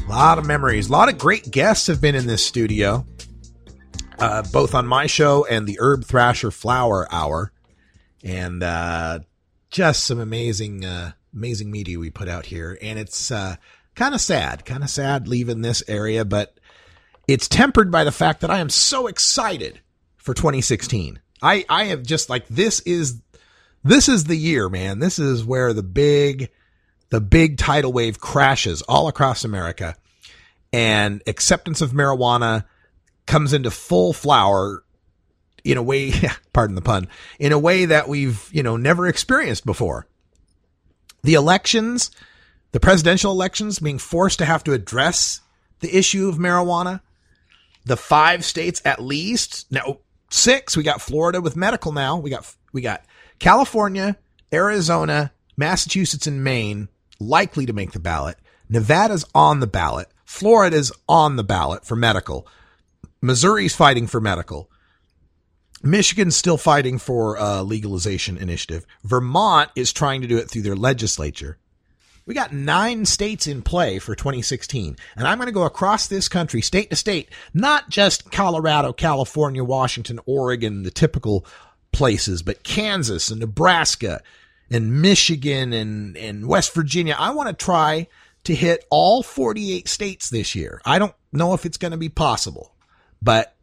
A lot of memories. A lot of great guests have been in this studio, uh, both on my show and the Herb Thrasher Flower Hour. And uh, just some amazing, uh, amazing media we put out here. And it's uh, kind of sad, kind of sad leaving this area, but it's tempered by the fact that I am so excited for 2016. I, I have just like, this is, this is the year, man. This is where the big, the big tidal wave crashes all across America and acceptance of marijuana comes into full flower in a way, pardon the pun, in a way that we've, you know, never experienced before. The elections, the presidential elections being forced to have to address the issue of marijuana. The five states at least, now six, we got Florida with medical now. We got, we got California, Arizona, Massachusetts and Maine likely to make the ballot. Nevada's on the ballot. Florida's on the ballot for medical. Missouri's fighting for medical. Michigan's still fighting for a legalization initiative. Vermont is trying to do it through their legislature. We got nine states in play for 2016. And I'm going to go across this country, state to state, not just Colorado, California, Washington, Oregon, the typical places, but Kansas and Nebraska and Michigan and, and West Virginia. I want to try to hit all 48 states this year. I don't know if it's going to be possible, but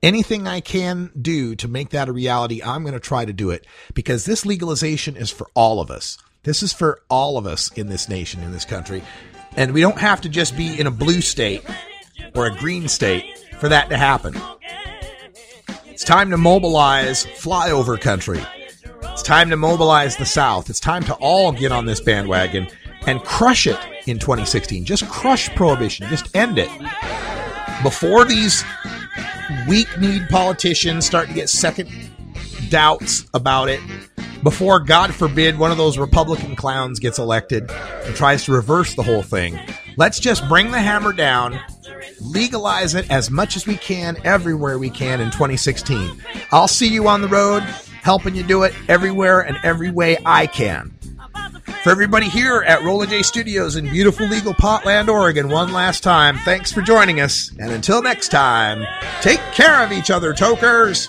anything I can do to make that a reality, I'm going to try to do it because this legalization is for all of us. This is for all of us in this nation, in this country. And we don't have to just be in a blue state or a green state for that to happen. It's time to mobilize flyover country. It's time to mobilize the South. It's time to all get on this bandwagon and crush it in 2016. Just crush prohibition. Just end it. Before these weak kneed politicians start to get second doubts about it, before, God forbid, one of those Republican clowns gets elected and tries to reverse the whole thing. Let's just bring the hammer down, legalize it as much as we can, everywhere we can in 2016. I'll see you on the road, helping you do it everywhere and every way I can. For everybody here at Rolla J Studios in beautiful legal Potland, Oregon, one last time, thanks for joining us. And until next time, take care of each other, tokers.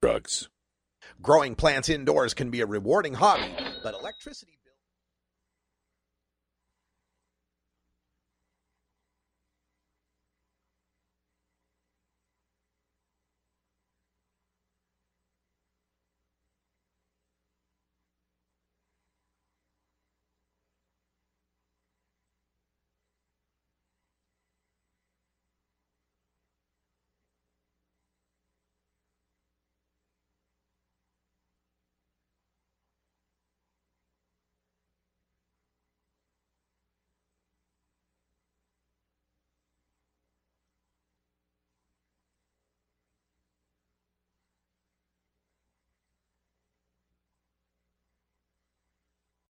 Drugs. Growing plants indoors can be a rewarding hobby, but electricity.